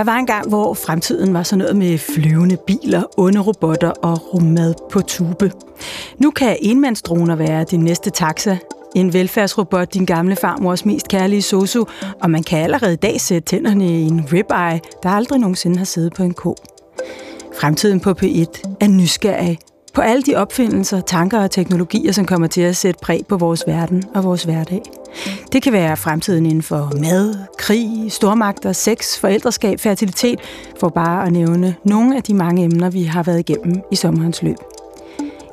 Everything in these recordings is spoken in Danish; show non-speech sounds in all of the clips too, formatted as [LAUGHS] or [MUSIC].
Der var en gang, hvor fremtiden var sådan noget med flyvende biler, onde robotter og rummad på tube. Nu kan enmandsdroner være din næste taxa, en velfærdsrobot, din gamle farmors mest kærlige sosu, og man kan allerede i dag sætte tænderne i en ribeye, der aldrig nogensinde har siddet på en ko. Fremtiden på P1 er nysgerrig på alle de opfindelser, tanker og teknologier, som kommer til at sætte præg på vores verden og vores hverdag. Det kan være fremtiden inden for mad, krig, stormagter, sex, forældreskab, fertilitet, for bare at nævne nogle af de mange emner, vi har været igennem i sommerens løb.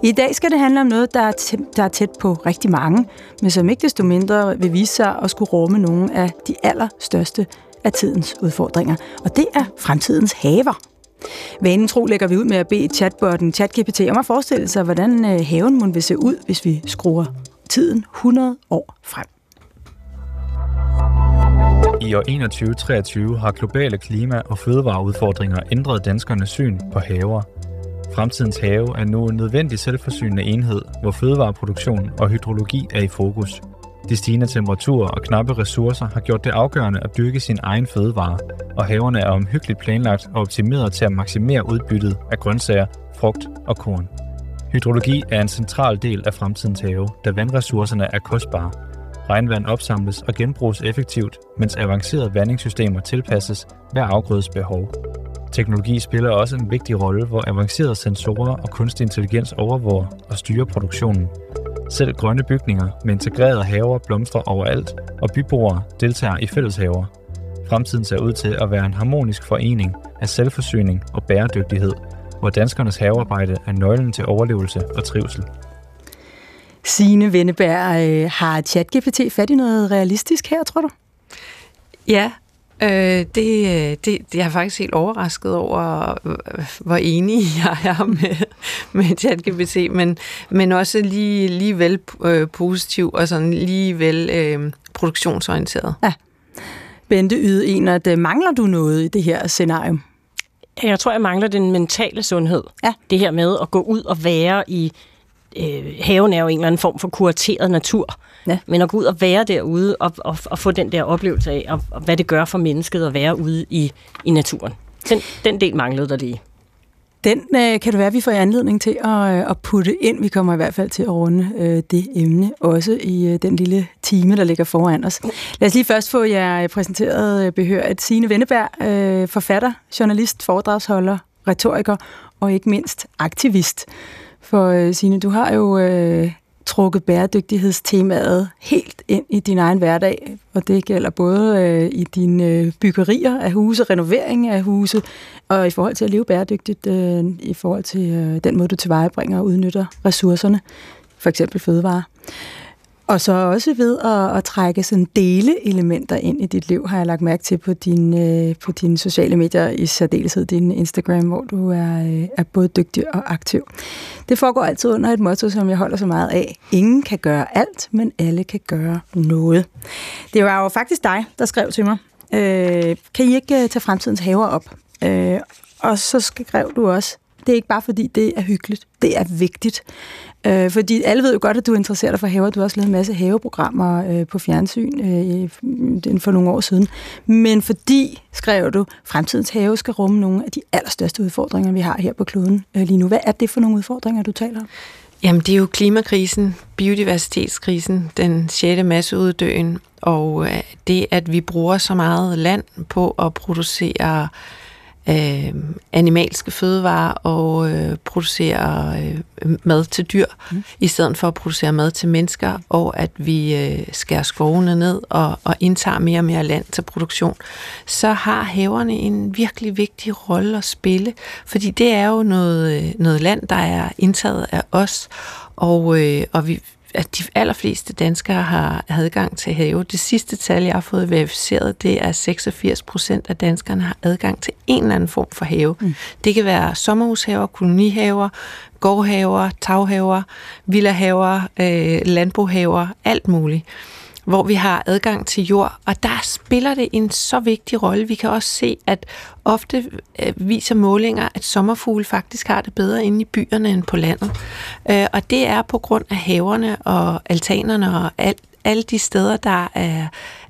I dag skal det handle om noget, der er, tæt, der er tæt på rigtig mange, men som ikke desto mindre vil vise sig at skulle rumme nogle af de allerstørste af tidens udfordringer. Og det er fremtidens haver. Vanen tro lægger vi ud med at bede chatbotten ChatGPT om at forestille sig, hvordan øh, haven må vil se ud, hvis vi skruer tiden 100 år frem. I år 2123 har globale klima- og fødevareudfordringer ændret danskernes syn på haver. Fremtidens have er nu en nødvendig selvforsynende enhed, hvor fødevareproduktion og hydrologi er i fokus. De stigende temperaturer og knappe ressourcer har gjort det afgørende at dyrke sin egen fødevare, og haverne er omhyggeligt planlagt og optimeret til at maksimere udbyttet af grøntsager, frugt og korn. Hydrologi er en central del af fremtidens have, da vandressourcerne er kostbare. Regnvand opsamles og genbruges effektivt, mens avancerede vandingssystemer tilpasses hver afgrødes behov. Teknologi spiller også en vigtig rolle, hvor avancerede sensorer og kunstig intelligens overvåger og styrer produktionen. Selv grønne bygninger med integrerede haver blomstrer overalt, og byboere deltager i fælleshaver. Fremtiden ser ud til at være en harmonisk forening af selvforsyning og bæredygtighed, hvor danskernes havearbejde er nøglen til overlevelse og trivsel. Signe Venneberg, øh, har ChatGPT fat i noget realistisk her, tror du? Ja, øh, det, det, det jeg er faktisk helt overrasket over, hvor enig [LAUGHS] jeg er med, med ChatGPT, men, men også lige, lige vel øh, positiv og sådan lige vel øh, produktionsorienteret. Ja. Bente Yde Enert, øh, mangler du noget i det her scenario? Jeg tror, jeg mangler den mentale sundhed. Ja. Det her med at gå ud og være i... Øh, haven er jo en eller anden form for kurateret natur. Ja. Men at gå ud og være derude og, og, og få den der oplevelse af, og, og hvad det gør for mennesket at være ude i, i naturen. Den, den del manglede der lige. Den øh, kan det være, at vi får anledning til at, øh, at putte ind. Vi kommer i hvert fald til at runde øh, det emne, også i øh, den lille time, der ligger foran os. Lad os lige først få jer præsenteret øh, behørigt. Signe Venneberg, øh, forfatter, journalist, foredragsholder, retoriker og ikke mindst aktivist. For øh, Signe, du har jo øh, trukket bæredygtighedstemaet helt ind i din egen hverdag, og det gælder både øh, i dine øh, byggerier af huse, renovering af huse, og i forhold til at leve bæredygtigt, øh, i forhold til øh, den måde, du tilvejebringer og udnytter ressourcerne, for eksempel fødevarer. Og så også ved at, at trække sådan dele-elementer ind i dit liv, har jeg lagt mærke til på, din, øh, på dine sociale medier, i særdeleshed din Instagram, hvor du er, øh, er både dygtig og aktiv. Det foregår altid under et motto, som jeg holder så meget af. Ingen kan gøre alt, men alle kan gøre noget. Det var jo faktisk dig, der skrev til mig. Øh, kan I ikke øh, tage fremtidens haver op? Øh, og så skrev du også, det er ikke bare fordi, det er hyggeligt. Det er vigtigt. Øh, fordi alle ved jo godt, at du interesserer dig for haver. Du har også lavet en masse haveprogrammer øh, på fjernsyn øh, for nogle år siden. Men fordi, skrev du, fremtidens have skal rumme nogle af de allerstørste udfordringer, vi har her på kloden øh, lige nu. Hvad er det for nogle udfordringer, du taler om? Jamen, det er jo klimakrisen, biodiversitetskrisen, den sjette masseuddøen, og øh, det, at vi bruger så meget land på at producere øh, animalske fødevarer og øh, producere øh, mad til dyr, mm. i stedet for at producere mad til mennesker, og at vi øh, skærer skovene ned og, og indtager mere og mere land til produktion, så har haverne en virkelig vigtig rolle at spille, fordi det er jo noget, øh, noget land, der er indtaget af os, og, øh, og vi, at de allerfleste danskere har adgang til have. Det sidste tal, jeg har fået verificeret, det er 86 procent af danskerne har adgang til en eller anden form for have. Mm. Det kan være sommerhushaver, kolonihaver, gårdhaver, taghaver, villahaver, øh, landbohaver, alt muligt hvor vi har adgang til jord, og der spiller det en så vigtig rolle. Vi kan også se, at ofte øh, viser målinger, at sommerfugle faktisk har det bedre inde i byerne end på landet. Øh, og det er på grund af haverne og altanerne og alt, alle de steder, der er,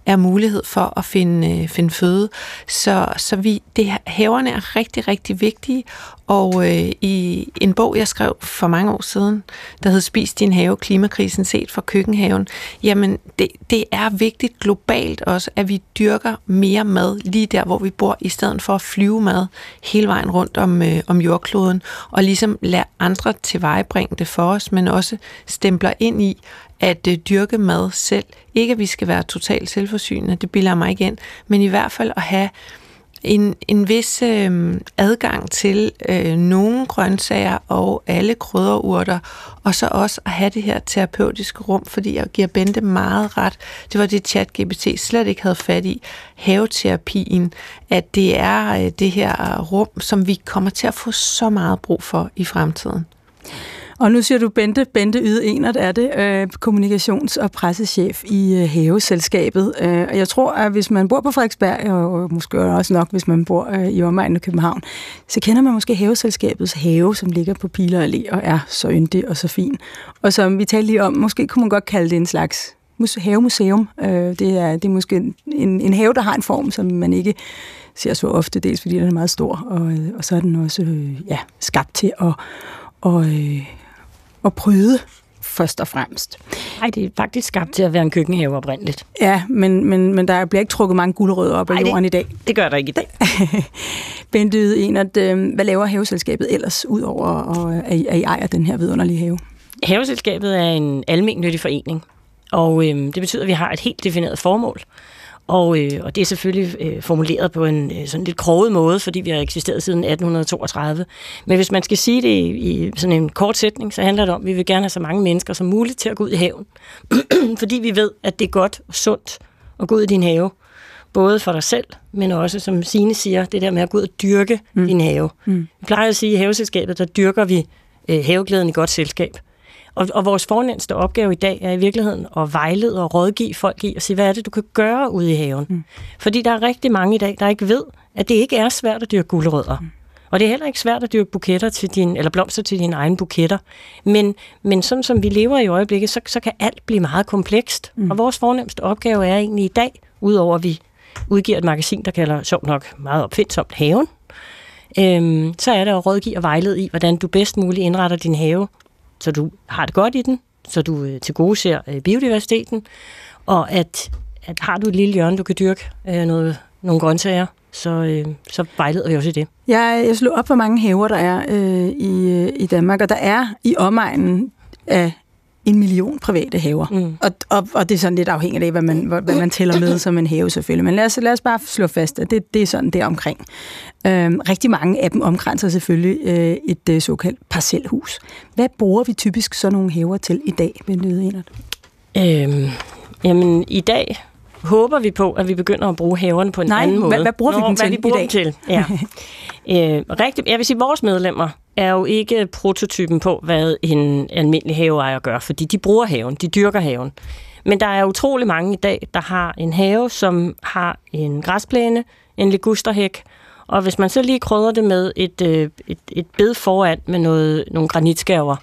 er mulighed for at finde, øh, finde føde. Så, så vi, det, haverne er rigtig, rigtig vigtige, og øh, i en bog, jeg skrev for mange år siden, der hed Spis din have, klimakrisen set fra køkkenhaven, jamen det, det er vigtigt globalt også, at vi dyrker mere mad lige der, hvor vi bor, i stedet for at flyve mad hele vejen rundt om, øh, om jordkloden, og ligesom lade andre tilvejebringe det for os, men også stempler ind i, at øh, dyrke mad selv. Ikke at vi skal være totalt selvforsynende, det bilder mig ikke ind, men i hvert fald at have en, en vis øh, adgang til øh, nogle grøntsager og alle krydderurter, og så også at have det her terapeutiske rum, fordi jeg giver Bente meget ret. Det var det chat GPT slet ikke havde fat i. Haveterapien, at det er øh, det her rum, som vi kommer til at få så meget brug for i fremtiden. Og nu siger du Bente, Bente Yde Enert er det, øh, kommunikations- og pressechef i øh, Haveselskabet. Øh, og jeg tror, at hvis man bor på Frederiksberg, og måske også nok, hvis man bor øh, i omegnen af København, så kender man måske Haveselskabets have, som ligger på Piler Allé og er så yndig og så fin. Og som vi talte lige om, måske kunne man godt kalde det en slags havemuseum. Øh, det, er, det er måske en, en have, der har en form, som man ikke ser så ofte, dels fordi den er meget stor, og, og så er den også øh, ja, skabt til at og, øh, at bryde først og fremmest. Nej, det er faktisk skabt til at være en køkkenhave oprindeligt. Ja, men, men, men der bliver ikke trukket mange guldrødder op af jorden det, i dag. Det gør der ikke i dag. [LAUGHS] Bente en, at, øh, hvad laver haveselskabet ellers, ud over at, at I ejer den her vidunderlige have? Haveselskabet er en almennyttig forening, og øh, det betyder, at vi har et helt defineret formål. Og, øh, og det er selvfølgelig øh, formuleret på en øh, sådan lidt kroget måde, fordi vi har eksisteret siden 1832. Men hvis man skal sige det i, i sådan en kort sætning, så handler det om, at vi vil gerne have så mange mennesker som muligt til at gå ud i haven. [CLEARS THROAT] fordi vi ved, at det er godt og sundt at gå ud i din have. Både for dig selv, men også, som Sine siger, det der med at gå ud og dyrke mm. din have. Mm. Vi plejer at sige, at i haveselskabet, der dyrker vi øh, haveglæden i godt selskab. Og, og vores fornemmeste opgave i dag er i virkeligheden at vejlede og rådgive folk i at sige, hvad er det, du kan gøre ude i haven? Mm. Fordi der er rigtig mange i dag, der ikke ved, at det ikke er svært at dyrke gulerødder. Mm. Og det er heller ikke svært at dyrke buketter til din, eller blomster til dine egne buketter. Men, men sådan som vi lever i øjeblikket, så, så kan alt blive meget komplekst. Mm. Og vores fornemmeste opgave er egentlig i dag, udover at vi udgiver et magasin, der kalder sjovt nok meget opfindsomt haven, øhm, så er det at rådgive og vejlede i, hvordan du bedst muligt indretter din have, så du har det godt i den, så du øh, til gode ser øh, biodiversiteten, og at, at har du et lille hjørne, du kan dyrke øh, noget, nogle grøntsager, så, øh, så vejleder vi også i det. Jeg, jeg slog op, hvor mange haver der er øh, i, øh, i Danmark, og der er i omegnen af en million private haver. Mm. Og, og, og det er sådan lidt afhængigt af, hvad man, hvad man tæller med som en have selvfølgelig. Men lad os, lad os bare slå fast, at det, det er sådan der omkring. Øhm, rigtig mange af dem omkranser selvfølgelig øh, et øh, såkaldt parcelhus. Hvad bruger vi typisk sådan nogle haver til i dag, Bente Enert? Øhm, jamen, i dag håber vi på, at vi begynder at bruge haverne på en Nej, anden måde. Hvad, hvad bruger Nå, vi dem til vi bruger i dag? Til. Ja. [LAUGHS] øh, rigtig, jeg vil sige, at vores medlemmer er jo ikke prototypen på, hvad en almindelig haveejer gør, fordi de bruger haven, de dyrker haven. Men der er utrolig mange i dag, der har en have, som har en græsplæne, en ligusterhæk, og hvis man så lige krydder det med et, øh, et, et bed foran med noget, nogle granitskærver,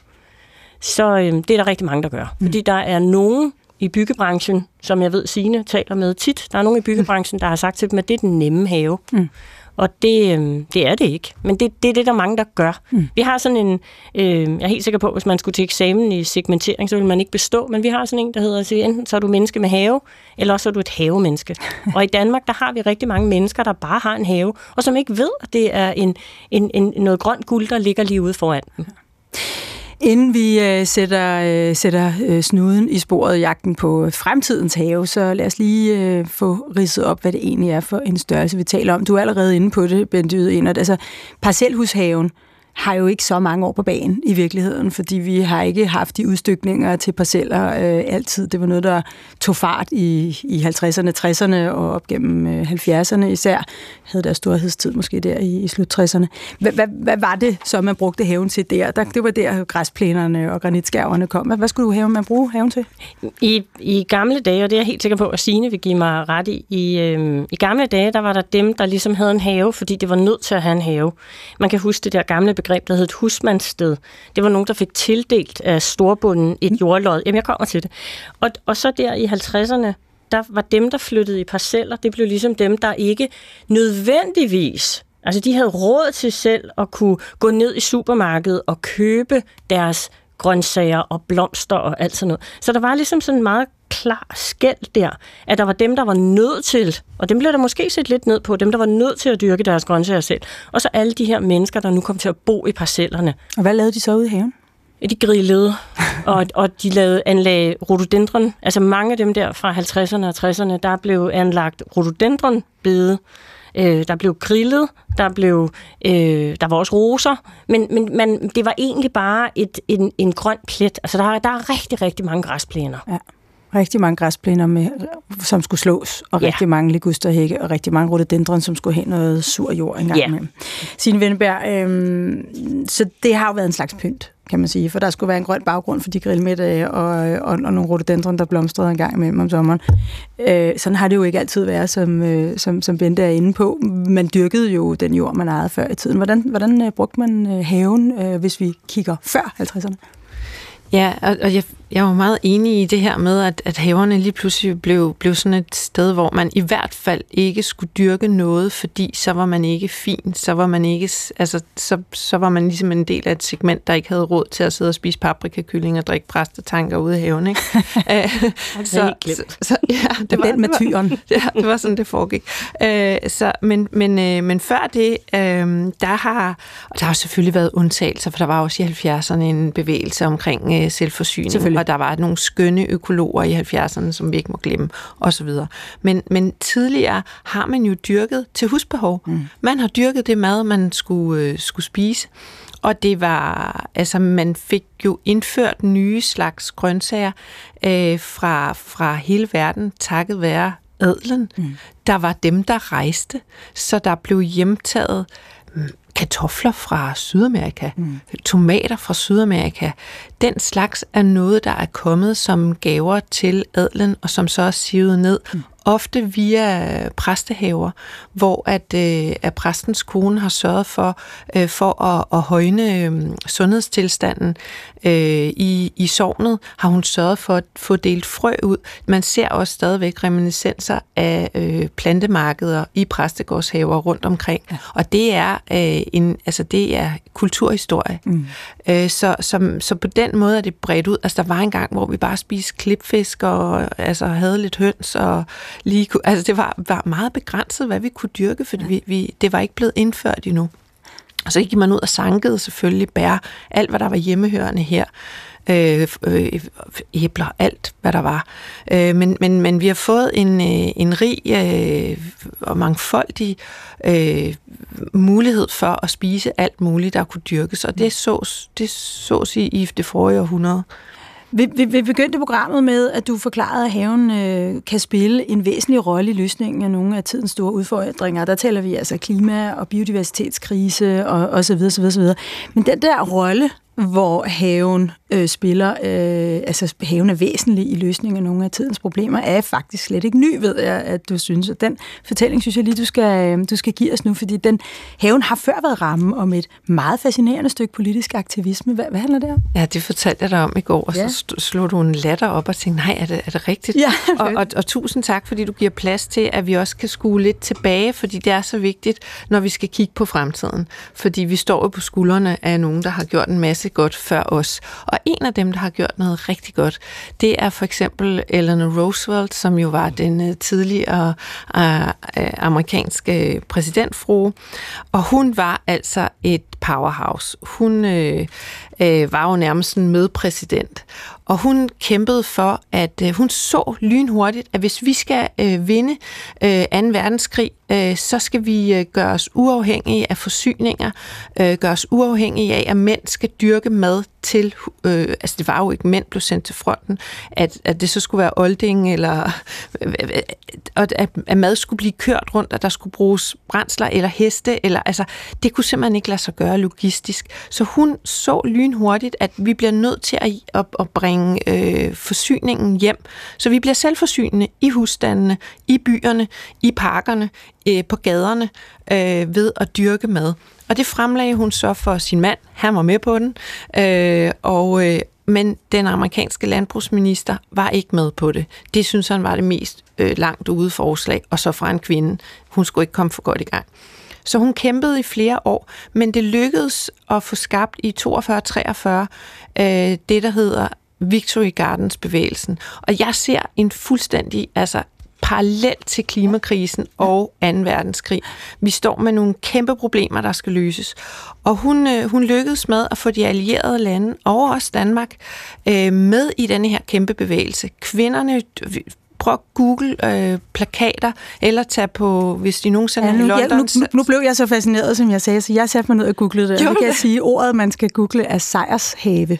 så øh, det er der rigtig mange, der gør. Mm. Fordi der er nogen i byggebranchen, som jeg ved, Signe taler med tit, der er nogen i byggebranchen, der har sagt til dem, at det er den nemme have. Mm. Og det, øh, det er det ikke. Men det, det er det, der mange, der gør. Mm. Vi har sådan en, øh, jeg er helt sikker på, at hvis man skulle til eksamen i segmentering, så vil man ikke bestå, men vi har sådan en, der hedder, at enten så er du menneske med have, eller også er du et havemenneske. [LAUGHS] og i Danmark, der har vi rigtig mange mennesker, der bare har en have, og som ikke ved, at det er en, en, en, noget grønt guld, der ligger lige ude foran dem. Inden vi øh, sætter, øh, sætter øh, snuden i sporet jagten på øh, fremtidens have, så lad os lige øh, få ridset op, hvad det egentlig er for en størrelse, vi taler om. Du er allerede inde på det, Bente Yde Altså, parcelhushaven, har jo ikke så mange år på banen i virkeligheden, fordi vi har ikke haft de udstykninger til parceller øh, altid. Det var noget, der tog fart i, i 50'erne, 60'erne og op gennem øh, 70'erne især. Havde der storhedstid måske der i, i slut 60'erne. Hvad, hvad, var det så, man brugte haven til der? der det var der græsplænerne og granitskærverne kom. Hvad, hvad skulle du have, man bruge haven til? I, I gamle dage, og det er jeg helt sikker på, at Signe vil give mig ret i, i, øh, i gamle dage, der var der dem, der ligesom havde en have, fordi det var nødt til at have en have. Man kan huske det der gamle begreb, der hed et husmandssted. Det var nogen, der fik tildelt af storbunden et jordlod. Jamen, jeg kommer til det. Og, og så der i 50'erne, der var dem, der flyttede i parceller, det blev ligesom dem, der ikke nødvendigvis Altså, de havde råd til selv at kunne gå ned i supermarkedet og købe deres grøntsager og blomster og alt sådan noget. Så der var ligesom sådan en meget klar skæld der, at der var dem, der var nødt til, og dem blev der måske set lidt ned på, dem, der var nødt til at dyrke deres grøntsager selv, og så alle de her mennesker, der nu kom til at bo i parcellerne. Og hvad lavede de så ude i haven? De grillede, [LAUGHS] og, og de lavede anlag rhododendron. Altså mange af dem der fra 50'erne og 60'erne, der blev anlagt rhododendronbede. Øh, der blev grillet, der blev øh, der var også roser, men, men man, det var egentlig bare et, en, en grøn plet. Altså der, der er rigtig, rigtig mange græsplæner. Ja rigtig mange græsplæner, med, som skulle slås, og ja. rigtig mange ligusterhække, og rigtig mange rhododendron, som skulle have noget sur jord engang ja. med. Signe Venneberg, øhm, så det har jo været en slags pynt, kan man sige, for der skulle være en grøn baggrund for de grillmiddage, og, og, og nogle rhododendron, der blomstrede en gang imellem om sommeren. Øh, sådan har det jo ikke altid været, som, øh, som, som Bente er inde på. Man dyrkede jo den jord, man ejede før i tiden. Hvordan, hvordan øh, brugte man øh, haven, øh, hvis vi kigger før 50'erne? Ja, og, og jeg, jeg var meget enig i det her med, at, at haverne lige pludselig blev, blev sådan et sted, hvor man i hvert fald ikke skulle dyrke noget, fordi så var man ikke fin, så var man ikke, altså, så, så var man ligesom en del af et segment, der ikke havde råd til at sidde og spise paprikakylling og drikke præstetanker ude i haven, ikke? [LAUGHS] Æh, [LAUGHS] så, så, så, ja, det var, den med tyren. [LAUGHS] Ja, det var sådan, det foregik. Æh, så, men, men, øh, men før det, øh, der har, og der har selvfølgelig været undtagelser, for der var også i 70'erne en bevægelse omkring øh, selvforsyning, der var nogle skønne økologer i 70'erne, som vi ikke må glemme, osv. Men, men tidligere har man jo dyrket til husbehov. Mm. Man har dyrket det mad, man skulle, øh, skulle spise. Og det var, altså man fik jo indført nye slags grøntsager øh, fra, fra hele verden, takket være adlen. Mm. Der var dem, der rejste, så der blev hjemtaget kartofler fra Sydamerika, mm. tomater fra Sydamerika. Den slags er noget, der er kommet som gaver til adlen, og som så er sivet ned. Mm ofte via præstehaver, hvor at, øh, at præstens kone har sørget for øh, for at, at højne øh, sundhedstilstanden øh, i, i sovnet, har hun sørget for at få delt frø ud. Man ser også stadigvæk reminiscenser af øh, plantemarkeder i præstegårdshaver rundt omkring, ja. og det er øh, en, altså det er kulturhistorie. Mm. Øh, så, så, så på den måde er det bredt ud. Altså der var en gang, hvor vi bare spiste klipfisk og altså havde lidt høns og lige kunne, altså det var, var meget begrænset, hvad vi kunne dyrke, fordi vi, vi, det var ikke blevet indført endnu. Og så gik man ud og sankede selvfølgelig bær, alt hvad der var hjemmehørende her. Øh, øh, æbler, alt hvad der var. Øh, men, men, men vi har fået en, øh, en rig øh, og mangfoldig øh, mulighed for at spise alt muligt, der kunne dyrkes, og det sås, det sås i, i det forrige århundrede. Vi, vi, vi begyndte programmet med, at du forklarede, at haven øh, kan spille en væsentlig rolle i løsningen af nogle af tidens store udfordringer. Der taler vi altså klima- og biodiversitetskrise og, og så videre, så videre, så videre. Men den der rolle, hvor haven øh, spiller, øh, altså haven er væsentlig i løsningen af nogle af tidens problemer, er faktisk slet ikke ny, ved jeg, at du synes. Og den fortælling synes jeg lige, du skal, øh, du skal give os nu, fordi den haven har før været ramme om et meget fascinerende stykke politisk aktivisme. Hvad, hvad handler det om? Ja, det fortalte jeg dig om i går, og ja. så slog du en latter op og tænkte, nej, er det, er det rigtigt? Ja, og, og, og tusind tak, fordi du giver plads til, at vi også kan skue lidt tilbage, fordi det er så vigtigt, når vi skal kigge på fremtiden. Fordi vi står jo på skuldrene af nogen, der har gjort en masse godt før os. Og en af dem, der har gjort noget rigtig godt, det er for eksempel Eleanor Roosevelt, som jo var den øh, tidligere øh, øh, amerikanske præsidentfrue. Og hun var altså et powerhouse. Hun øh, øh, var jo nærmest en medpræsident. Og hun kæmpede for, at øh, hun så lynhurtigt, at hvis vi skal øh, vinde øh, 2. verdenskrig, øh, så skal vi øh, gøre os uafhængige af forsyninger, øh, gøre os uafhængige af, at mænd skal dyrke mad til, øh, altså det var jo ikke mænd blev sendt til fronten, at, at det så skulle være olding, eller øh, at, at mad skulle blive kørt rundt, at der skulle bruges brændsler eller heste, eller altså det kunne simpelthen ikke lade sig gøre logistisk. Så hun så lynhurtigt, at vi bliver nødt til at, at, at bringe øh, forsyningen hjem, så vi bliver selvforsynende i husstandene, i byerne, i parkerne, øh, på gaderne øh, ved at dyrke mad. Og det fremlagde hun så for sin mand. Han var med på den. Øh, og, øh, men den amerikanske landbrugsminister var ikke med på det. Det synes han var det mest øh, langt ude forslag, og så fra en kvinde. Hun skulle ikke komme for godt i gang. Så hun kæmpede i flere år, men det lykkedes at få skabt i 42-43 øh, det, der hedder Victory Gardens bevægelsen. Og jeg ser en fuldstændig altså parallelt til klimakrisen og 2. verdenskrig. Vi står med nogle kæmpe problemer, der skal løses. Og hun, øh, hun lykkedes med at få de allierede lande, og også Danmark, øh, med i denne her kæmpe bevægelse. Kvinderne prøv at google øh, plakater, eller tage på, hvis de nogensinde ja, nu, i London... Ja, nu, nu, nu blev jeg så fascineret, som jeg sagde, så jeg satte mig ned og googlede det. Og kan jeg sige, ordet, man skal google, er sejrshave.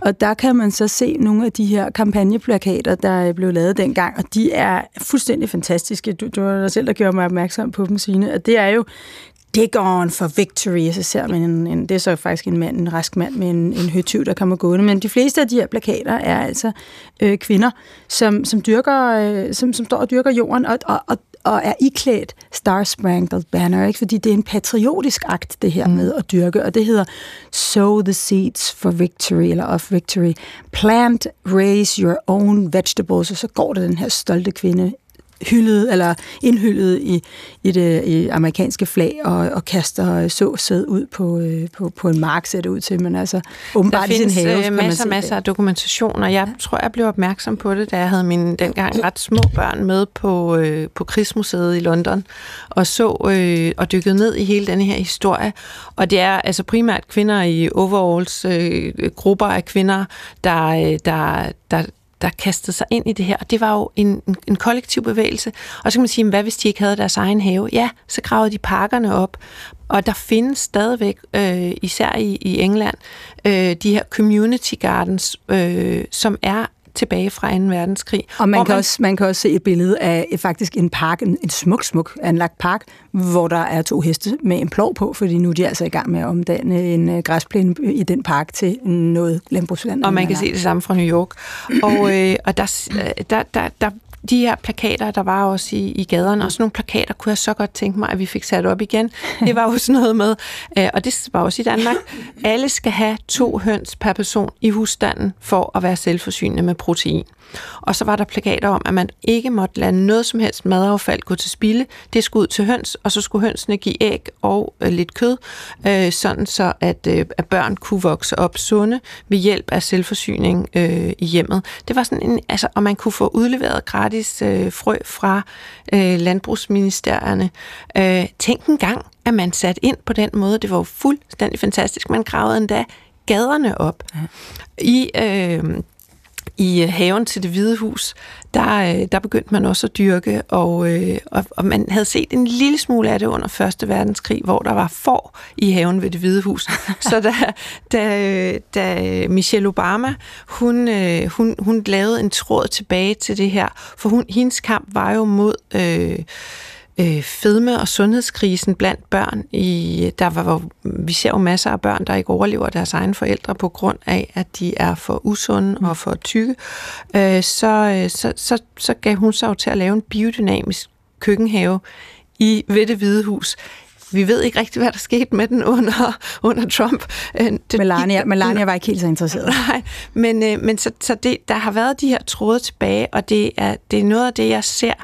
Og der kan man så se nogle af de her kampagneplakater, der blev lavet dengang, og de er fuldstændig fantastiske. Du, du har selv, der gjorde mig opmærksom på dem, Signe. Og det er jo dig on for victory, så ser man en, en, det er så faktisk en mand, en rask mand med en, en høtyv, der kommer gående. Men de fleste af de her plakater er altså øh, kvinder, som, som, dyrker, øh, som, som står og dyrker jorden, og, og, og, og er iklædt Star Spangled Banner, ikke? fordi det er en patriotisk akt, det her mm. med at dyrke, og det hedder Sow the seeds for victory, eller of victory. Plant, raise your own vegetables, og så går der den her stolte kvinde hyldet eller indhyldet i, i det i amerikanske flag og, og kaster så sæd ud på, øh, på, på en mark, ser det ud til, men altså åbenbart Der findes i sin have. Øh, masser, masser af dokumentation, og jeg ja. tror, jeg blev opmærksom på det, da jeg havde mine dengang ret små børn med på, øh, på Krigsmuseet i London, og så øh, og dykkede ned i hele denne her historie. Og det er altså primært kvinder i overalls, øh, grupper af kvinder, der, øh, der, der, der kastede sig ind i det her. Og det var jo en, en, en kollektiv bevægelse. Og så kan man sige, hvad hvis de ikke havde deres egen have? Ja, så gravede de parkerne op. Og der findes stadigvæk, øh, især i, i England, øh, de her community gardens, øh, som er tilbage fra 2. verdenskrig. Og man, kan, man, også, man kan også se et billede af faktisk en park, en, en smuk, smuk anlagt park, hvor der er to heste med en plov på, fordi nu er de altså i gang med at omdanne en uh, græsplæne i den park til noget landbrugsland. Og man kan se det samme fra New York. Og, øh, og der, der, der, der de her plakater, der var også i, i gaderne, og sådan nogle plakater kunne jeg så godt tænke mig, at vi fik sat op igen. Det var jo sådan noget med, øh, og det var også i Danmark, alle skal have to høns per person i husstanden for at være selvforsynende med protein. Og så var der plakater om, at man ikke måtte lade noget som helst madaffald gå til spilde. Det skulle ud til høns, og så skulle hønsene give æg og øh, lidt kød, øh, sådan så at, øh, at børn kunne vokse op sunde ved hjælp af selvforsyning øh, i hjemmet. Det var sådan en, altså, og man kunne få udleveret gratis øh, frø fra øh, landbrugsministerierne. Øh, tænk en gang, at man satte ind på den måde. Det var jo fuldstændig fantastisk. Man gravede endda gaderne op. Ja. I øh, i øh, haven til det hvide hus, der, øh, der begyndte man også at dyrke, og, øh, og, og man havde set en lille smule af det under Første Verdenskrig, hvor der var får i haven ved det hvide hus. [LAUGHS] Så da, da, da Michelle Obama, hun, hun, hun lavede en tråd tilbage til det her, for hun, hendes kamp var jo mod... Øh, øh, fedme- og sundhedskrisen blandt børn. I, der var, vi ser jo masser af børn, der ikke overlever deres egne forældre på grund af, at de er for usunde og for tykke. Øh, så, så, så, så gav hun sig jo til at lave en biodynamisk køkkenhave i ved det hvide hus. Vi ved ikke rigtig, hvad der skete med den under, [LAUGHS] under Trump. Øh, det, Melania, Melania var ikke helt så [LAUGHS] interesseret. Nej, men, øh, men så, så det, der har været de her tråde tilbage, og det er, det er noget af det, jeg ser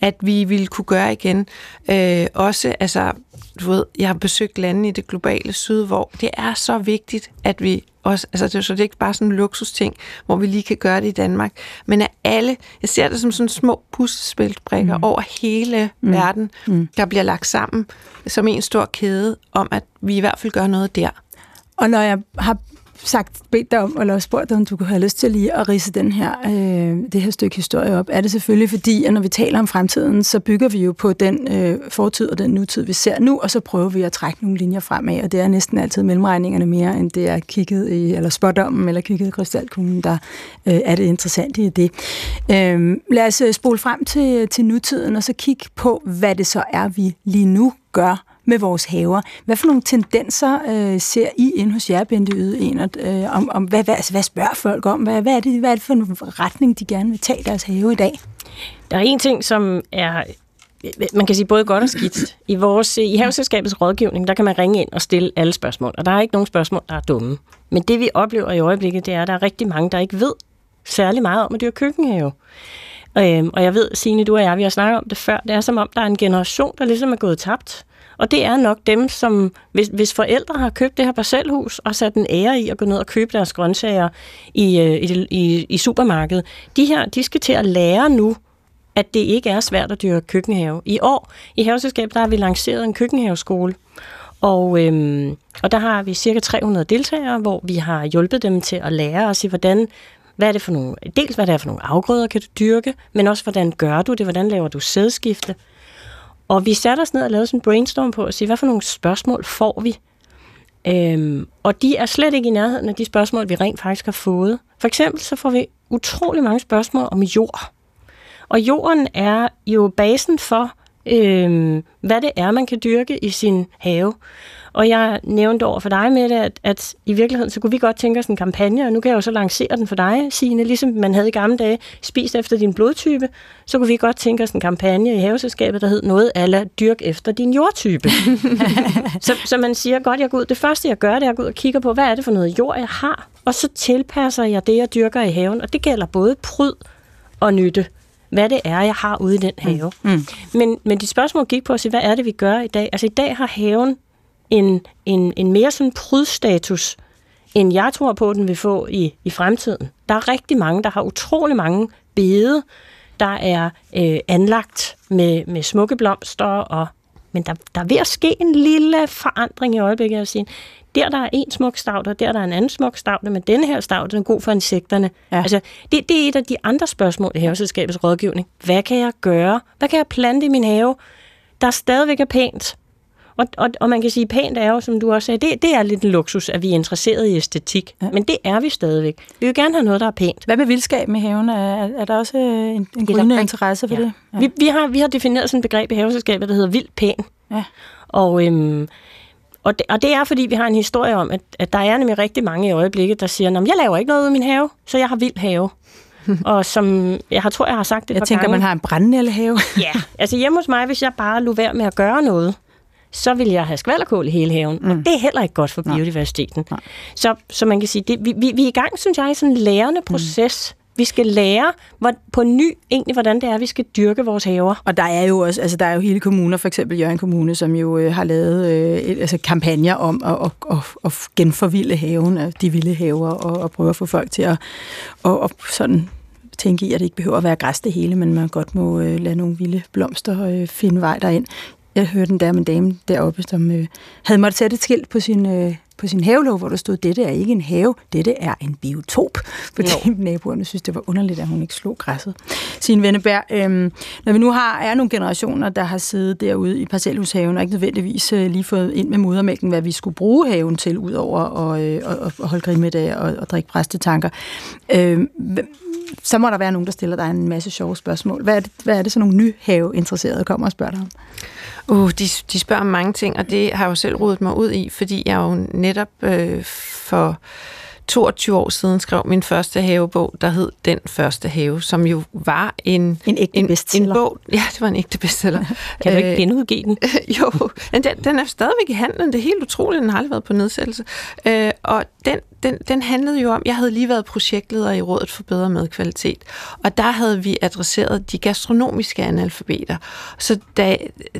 at vi ville kunne gøre igen. Øh, også, altså, du ved, jeg har besøgt lande i det globale syd, hvor det er så vigtigt, at vi også, altså det, så det er ikke bare sådan en luksusting, hvor vi lige kan gøre det i Danmark, men at alle, jeg ser det som sådan små puslespilsbrikker mm. over hele mm. verden, mm. der bliver lagt sammen som en stor kæde, om at vi i hvert fald gør noget der. Og når jeg har sagt, bedt dig om, eller spurgt dig, om du kunne have lyst til lige at rise den her, øh, det her stykke historie op, er det selvfølgelig fordi, at når vi taler om fremtiden, så bygger vi jo på den øh, fortid og den nutid, vi ser nu, og så prøver vi at trække nogle linjer fremad, og det er næsten altid mellemregningerne mere, end det er kigget i, eller spådommen, eller kigget i krystalkuglen, der øh, er det interessante i det. Øh, lad os øh, spole frem til, til nutiden, og så kigge på, hvad det så er, vi lige nu gør med vores haver. Hvad for nogle tendenser øh, ser I ind hos jer, Bente Yde, Enert, øh, om, om hvad, hvad, altså, hvad spørger folk om? Hvad, hvad, er det, hvad er det for en retning, de gerne vil tage deres have i dag? Der er en ting, som er man kan sige både godt og skidt. I, vores, I haveselskabets rådgivning, der kan man ringe ind og stille alle spørgsmål, og der er ikke nogen spørgsmål, der er dumme. Men det vi oplever i øjeblikket, det er, at der er rigtig mange, der ikke ved særlig meget om at dyrke køkkenhave. Øhm, og jeg ved, Signe, du og jeg, vi har snakket om det før, det er som om, der er en generation, der ligesom er gået tabt. Og det er nok dem, som, hvis, hvis forældre har købt det her parcelhus og sat en ære i at gå ned og købe deres grøntsager i, øh, i, i, i supermarkedet, de her, de skal til at lære nu, at det ikke er svært at dyrke køkkenhave. I år i Haveselskabet, der har vi lanceret en køkkenhaveskole, og, øhm, og der har vi cirka 300 deltagere, hvor vi har hjulpet dem til at lære os i, hvordan, hvad er det for nogle, dels hvad det er for nogle afgrøder, kan du dyrke, men også hvordan gør du det, hvordan laver du sædskifte. Og vi satte os ned og lavede sådan en brainstorm på at sige, hvad for nogle spørgsmål får vi? Øhm, og de er slet ikke i nærheden af de spørgsmål, vi rent faktisk har fået. For eksempel så får vi utrolig mange spørgsmål om jord. Og jorden er jo basen for, øhm, hvad det er, man kan dyrke i sin have. Og jeg nævnte over for dig med det, at, at i virkeligheden, så kunne vi godt tænke os en kampagne, og nu kan jeg jo så lancere den for dig, Signe, ligesom man havde i gamle dage, spist efter din blodtype, så kunne vi godt tænke os en kampagne i haveselskabet, der hed noget ala dyrk efter din jordtype. [LAUGHS] så, så man siger godt, jeg går ud, det første jeg gør, det er at gå ud og kigger på, hvad er det for noget jord, jeg har, og så tilpasser jeg det, jeg dyrker i haven, og det gælder både pryd og nytte hvad det er, jeg har ude i den have. Mm. Mm. Men, men de spørgsmål gik på at sige, hvad er det, vi gør i dag? Altså i dag har haven en, en, en mere sådan prydstatus, end jeg tror på, den vil få i, i fremtiden. Der er rigtig mange, der har utrolig mange bede, der er øh, anlagt med, med smukke blomster, og, men der, der er ved at ske en lille forandring i øjeblikket. Jeg vil sige. Der, der er en smuk stavter, der, der er en anden smuk stavter, men denne her stavter er god for insekterne. Ja. Altså, det, det er et af de andre spørgsmål i haveselskabets rådgivning. Hvad kan jeg gøre? Hvad kan jeg plante i min have, der stadigvæk er pænt, og, og, og man kan sige, pænt er jo, som du også sagde, det, det er lidt en luksus, at vi er interesseret i æstetik. Ja. Men det er vi stadigvæk. Vi vil gerne have noget, der er pænt. Hvad med vildskab med haven? Er, er der også en, en grønne interesse for ja. det? Ja. Vi, vi, har, vi har defineret sådan et begreb i haveselskabet, der hedder vild pæn. Ja. Og, øhm, og, det, og det er, fordi vi har en historie om, at, at der er nemlig rigtig mange i øjeblikket, der siger, at jeg laver ikke noget ud i min have, så jeg har vild have. [LAUGHS] og som jeg har, tror, jeg har sagt det Jeg tænker, gange. man har en brændende have. ja, altså hjemme hos mig, hvis jeg bare lå være med at gøre noget, så vil jeg have skvallerkål i hele haven. Mm. Og det er heller ikke godt for Nej. biodiversiteten. Nej. Så, så man kan sige, det, vi, vi, vi er i gang, synes jeg, i sådan en lærende mm. proces. Mm. Vi skal lære hvor, på ny egentlig, hvordan det er, vi skal dyrke vores haver. Og der er jo også, altså der er jo hele kommuner, for eksempel Jørgen Kommune, som jo øh, har lavet øh, et, altså kampagner om at, at, at, at genforvilde haven, de vilde haver, og, og prøve at få folk til at og, og sådan tænke i, at det ikke behøver at være græs det hele, men man godt må øh, lade nogle vilde blomster øh, finde vej derind. Jeg hørte en der med dame deroppe, som øh, havde måttet sætte et skilt på sin, øh, på sin havelov, hvor der stod, dette er ikke en have, dette er en biotop. Fordi jo. [LAUGHS] naboerne synes, det var underligt, at hun ikke slog græsset. Sin Venneberg, øh, når vi nu har er nogle generationer, der har siddet derude i parcelhushaven, og ikke nødvendigvis øh, lige fået ind med modermælken, hvad vi skulle bruge haven til, udover at, øh, at, at holde grimiddag og, og drikke præstetanker. Øh, så må der være nogen, der stiller dig en masse sjove spørgsmål. Hvad er det, hvad er det så nogle nyhaveinteresserede kommer og spørger dig om? Uh, de, de spørger om mange ting, og det har jeg jo selv rodet mig ud i, fordi jeg jo netop øh, for 22 år siden skrev min første havebog, der hed Den første have, som jo var en... En ægte en, bestseller. En bog, ja, det var en ægte bestseller. [LAUGHS] kan du ikke øh, genudgive den? [LAUGHS] jo, den, den er stadigvæk i handlen. Det er helt utroligt, den har aldrig været på nedsættelse. Øh, og den, den, den handlede jo om, jeg havde lige været projektleder i Rådet for Bedre Madkvalitet, og der havde vi adresseret de gastronomiske analfabeter. Så da,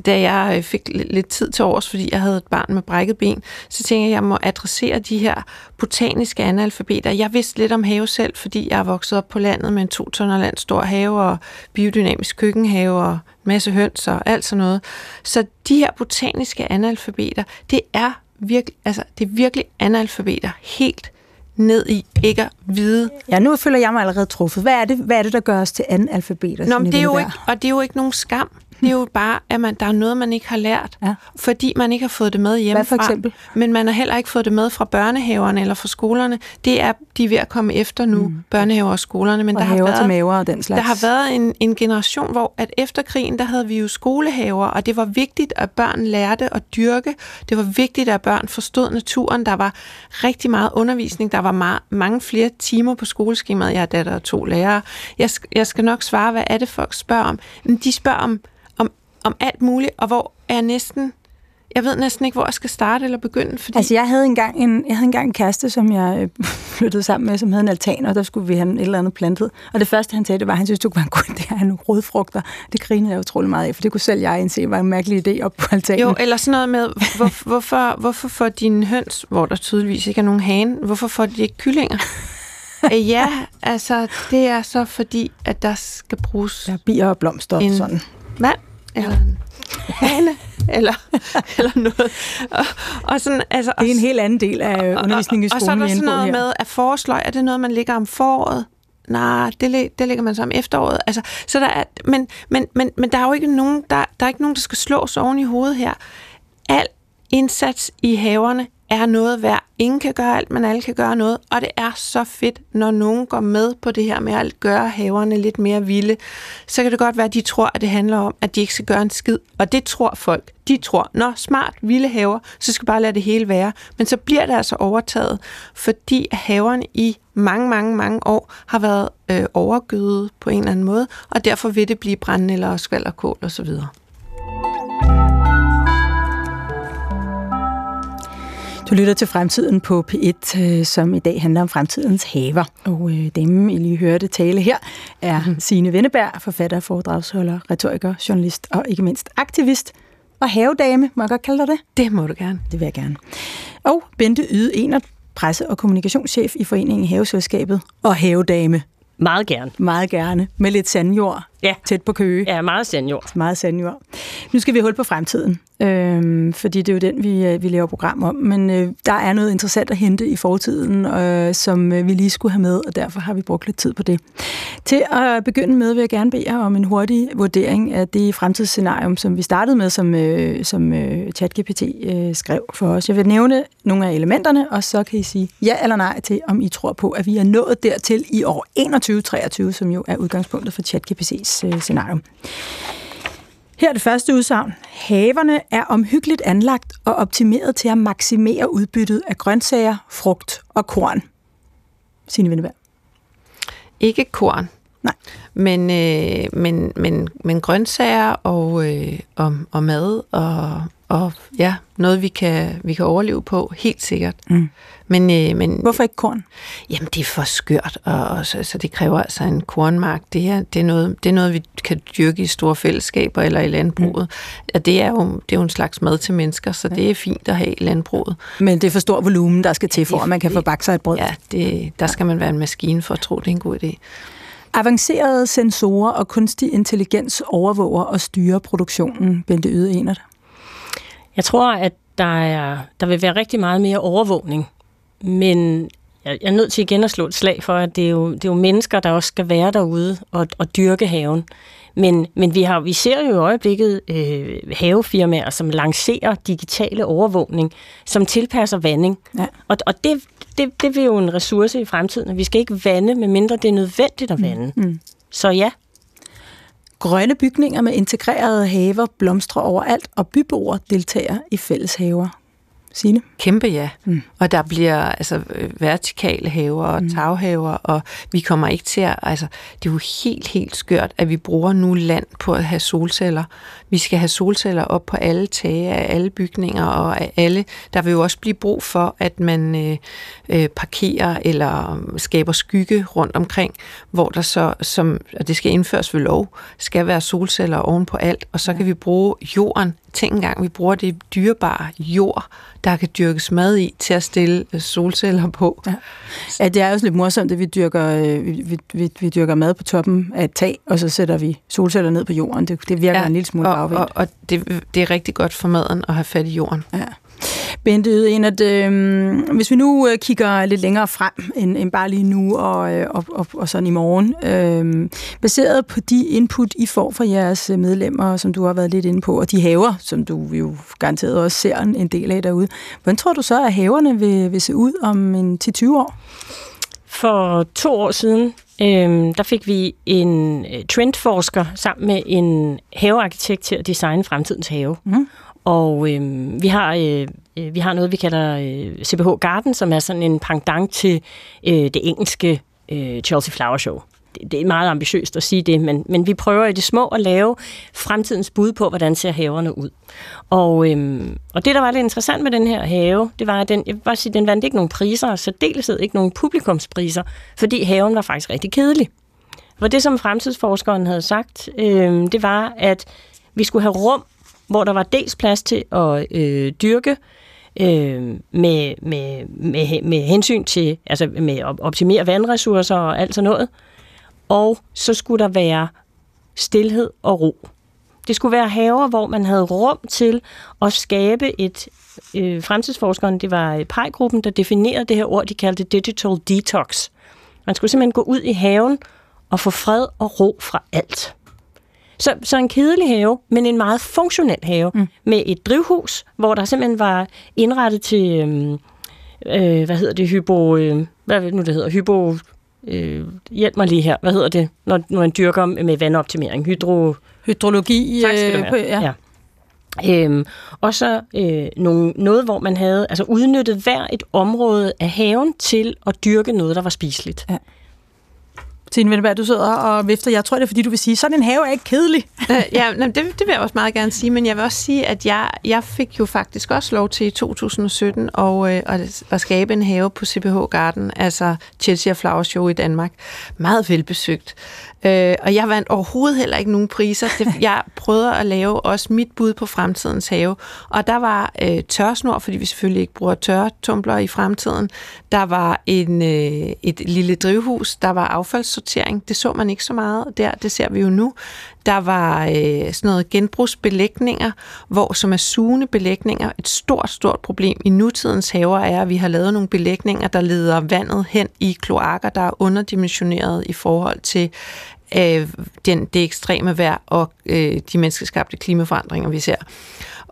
da jeg øh, fik lidt tid til års, fordi jeg havde et barn med brækket ben, så tænkte jeg, at jeg må adressere de her botaniske analfabeter. Jeg vidste lidt om have selv, fordi jeg er vokset op på landet med en to tønder land stor have og biodynamisk køkkenhave og masse høns og alt sådan noget. Så de her botaniske analfabeter, det er virkelig, altså, det er virkelig analfabeter helt ned i ikke at vide. Ja, nu føler jeg mig allerede truffet. Hvad er det, hvad er det der gør os til analfabeter? Nå, men det er jo ikke, og det er jo ikke nogen skam. Det er jo bare, at man, der er noget, man ikke har lært, ja. fordi man ikke har fået det med hjemmefra. Hvad for eksempel? Men man har heller ikke fået det med fra børnehaverne eller fra skolerne. Det er de er ved at komme efter nu, mm. børnehaver og skolerne. Men og der har været, til maver og den slags. Der har været en, en generation, hvor at efter krigen, der havde vi jo skolehaver, og det var vigtigt, at børn lærte at dyrke. Det var vigtigt, at børn forstod naturen. Der var rigtig meget undervisning. Der var meget, mange flere timer på skoleskemaet. Jeg er datter og to lærere. Jeg, jeg skal nok svare, hvad er det, folk spørger om? Men de spørger om om alt muligt, og hvor jeg næsten jeg ved næsten ikke, hvor jeg skal starte eller begynde. Fordi... Altså, jeg havde, engang en, jeg havde engang en kæreste, som jeg øh, [LAUGHS] flyttede sammen med, som havde en altan, og der skulle vi have et eller andet plantet. Og det første, han sagde, det var, at han synes, det var en god idé at have nogle rødfrugter. Det grinede jeg utrolig meget af, for det kunne selv jeg indse var en mærkelig idé op på altanen. Jo, eller sådan noget med, hvor, hvorfor, hvorfor får dine høns, hvor der tydeligvis ikke er nogen hane, hvorfor får de ikke kyllinger? [LAUGHS] Øh, ja, altså, det er så fordi, at der skal bruges... Der er bier og blomster og sådan. Vand, eller en hane, [LAUGHS] eller, eller noget. Og, og sådan, altså, det er en helt anden del af undervisningen i skolen. Og, og, og så er der sådan noget her. med, at foresløj, er det noget, man ligger om foråret? Nej, det, det ligger man så om efteråret. Altså, så der er, men, men, men, men der er jo ikke nogen, der, der er ikke nogen, der skal slås oven i hovedet her. Al indsats i haverne er noget værd. Ingen kan gøre alt, men alle kan gøre noget. Og det er så fedt, når nogen går med på det her med at gøre haverne lidt mere vilde. Så kan det godt være, at de tror, at det handler om, at de ikke skal gøre en skid. Og det tror folk. De tror, når smart, vilde haver, så skal bare lade det hele være. Men så bliver det altså overtaget, fordi haverne i mange, mange, mange år har været øh, overgødet på en eller anden måde, og derfor vil det blive brændende eller skvalderkål osv. Du lytter til Fremtiden på P1, øh, som i dag handler om fremtidens haver. Og øh, dem, I lige hørte tale her, er mhm. Signe Venneberg, forfatter, foredragsholder, retoriker, journalist og ikke mindst aktivist. Og havedame, må jeg godt kalde dig det? Det må du gerne. Det vil jeg gerne. Og Bente Yde, en af presse- og kommunikationschef i Foreningen Haveselskabet og havedame. Meget gerne. Meget gerne. Med lidt sandjord ja. tæt på Køge. Ja, meget sandjord. Meget sandjord. Nu skal vi holde på fremtiden, øh, fordi det er jo den, vi, øh, vi laver program om. Men øh, der er noget interessant at hente i fortiden, øh, som øh, vi lige skulle have med, og derfor har vi brugt lidt tid på det. Til at begynde med vil jeg gerne bede jer om en hurtig vurdering af det fremtidsscenarium, som vi startede med, som, øh, som øh, ChatGPT øh, skrev for os. Jeg vil nævne nogle af elementerne, og så kan I sige ja eller nej til, om I tror på, at vi er nået dertil i år 2123, som jo er udgangspunktet for ChatGPT's øh, scenario. Her er det første udsagn. Haverne er omhyggeligt anlagt og optimeret til at maksimere udbyttet af grøntsager, frugt og korn. Signe Vindeberg. Ikke korn. Nej. Men, øh, men, men, men grøntsager og, øh, og, og mad og, og ja, noget vi kan, vi kan overleve på, helt sikkert. Mm. Men, øh, men, Hvorfor ikke korn? Jamen, det er for skørt, og, og så, så det kræver altså en kornmark. Det, her, det, er noget, det er noget, vi kan dyrke i store fællesskaber eller i landbruget. Mm. Og det er, jo, det er jo en slags mad til mennesker, så det er fint at have i landbruget. Men det er for stor volumen, der skal til, for det, at man kan få bagt sig et brød. Ja, det, der skal man være en maskine for at tro, det er en god idé. Avancerede sensorer og kunstig intelligens overvåger og styrer produktionen, Bente Yde Enert. Jeg tror, at der, er, der vil være rigtig meget mere overvågning men jeg er nødt til igen at slå et slag for, at det er jo, det er jo mennesker, der også skal være derude og, og dyrke haven. Men, men vi, har, vi ser jo i øjeblikket øh, havefirmaer, som lancerer digitale overvågning, som tilpasser vanding. Ja. Og, og det, det, det vil jo en ressource i fremtiden, vi skal ikke vande, medmindre det er nødvendigt at vande. Mm. Så ja. Grønne bygninger med integrerede haver blomstrer overalt, og byboere deltager i fælleshaver. Signe? Kæmpe ja. Mm. Og der bliver altså vertikale haver og mm. taghaver, og vi kommer ikke til at... Altså, det er jo helt, helt skørt, at vi bruger nu land på at have solceller. Vi skal have solceller op på alle tage af alle bygninger og af alle. Der vil jo også blive brug for, at man øh, øh, parkerer eller skaber skygge rundt omkring, hvor der så, som, og det skal indføres ved lov, skal være solceller oven på alt, og så kan vi bruge jorden Tænk engang, vi bruger det dyrebare jord, der kan dyrkes mad i, til at stille øh, solceller på. Ja, ja det er også lidt morsomt, at vi dyrker, øh, vi, vi, vi dyrker mad på toppen af et tag, og så sætter vi solceller ned på jorden. Det, det virker ja, en lille smule og, bagvendt. Og, og det, det er rigtig godt for maden at have fat i jorden. Ja. Bente Yde, at øh, hvis vi nu øh, kigger lidt længere frem end, end bare lige nu og, øh, og, og, og sådan i morgen, øh, baseret på de input, I får fra jeres medlemmer, som du har været lidt inde på, og de haver, som du jo garanteret også ser en del af derude, hvordan tror du så, at haverne vil, vil se ud om en 10-20 år? For to år siden, øh, der fik vi en øh, trendforsker sammen med en havearkitekt til at designe fremtidens have. Mm. Og øh, vi, har, øh, øh, vi har noget, vi kalder øh, CBH Garden, som er sådan en pendant til øh, det engelske øh, Chelsea Flower Show. det er meget ambitiøst at sige det, men, men vi prøver i det små at lave fremtidens bud på, hvordan ser haverne ud. Og, øhm, og det, der var lidt interessant med den her have, det var, at den, jeg vil bare sige, den vandt ikke nogen priser, så dels ikke nogen publikumspriser, fordi haven var faktisk rigtig kedelig. For det, som fremtidsforskeren havde sagt, øh, det var, at vi skulle have rum, hvor der var dels plads til at øh, dyrke, øh, med, med, med, med hensyn til, altså med at optimere vandressourcer og alt sådan noget, og så skulle der være stillhed og ro. Det skulle være haver, hvor man havde rum til at skabe et øh, fremtidsforskeren, det var pejgruppen, der definerede det her ord, de kaldte digital detox. Man skulle simpelthen gå ud i haven og få fred og ro fra alt. Så, så en kedelig have, men en meget funktionel have, mm. med et drivhus, hvor der simpelthen var indrettet til, øh, øh, hvad hedder det, hypo, øh, hvad nu det hedder, hypo, øh, hjælp mig lige her, hvad hedder det, når, når man dyrker med vandoptimering? Hydro... Hydrologi. Tak skal du have. Øh, ja. ja. Øhm, og så øh, nogle, noget, hvor man havde altså udnyttet hver et område af haven til at dyrke noget, der var spiseligt. Ja. Tine Vindeberg, du sidder og vifter. Jeg tror, det er, fordi du vil sige, sådan en have er ikke kedelig. Øh, ja, det, det vil jeg også meget gerne sige, men jeg vil også sige, at jeg, jeg fik jo faktisk også lov til i 2017 og, øh, at, at skabe en have på CPH Garden, altså Chelsea Flower Show i Danmark. Meget velbesøgt. Øh, og jeg vandt overhovedet heller ikke nogen priser. Det, [LAUGHS] jeg prøvede at lave også mit bud på fremtidens have. Og der var øh, tørsnor, fordi vi selvfølgelig ikke bruger tørretumbler i fremtiden. Der var en, øh, et lille drivhus. Der var affaldssortering. Det så man ikke så meget der. Det ser vi jo nu. Der var øh, sådan noget genbrugsbelægninger, hvor som er sugende belægninger. Et stort, stort problem i nutidens haver er, at vi har lavet nogle belægninger, der leder vandet hen i kloakker, der er underdimensioneret i forhold til øh, den, det ekstreme vejr og øh, de menneskeskabte klimaforandringer, vi ser.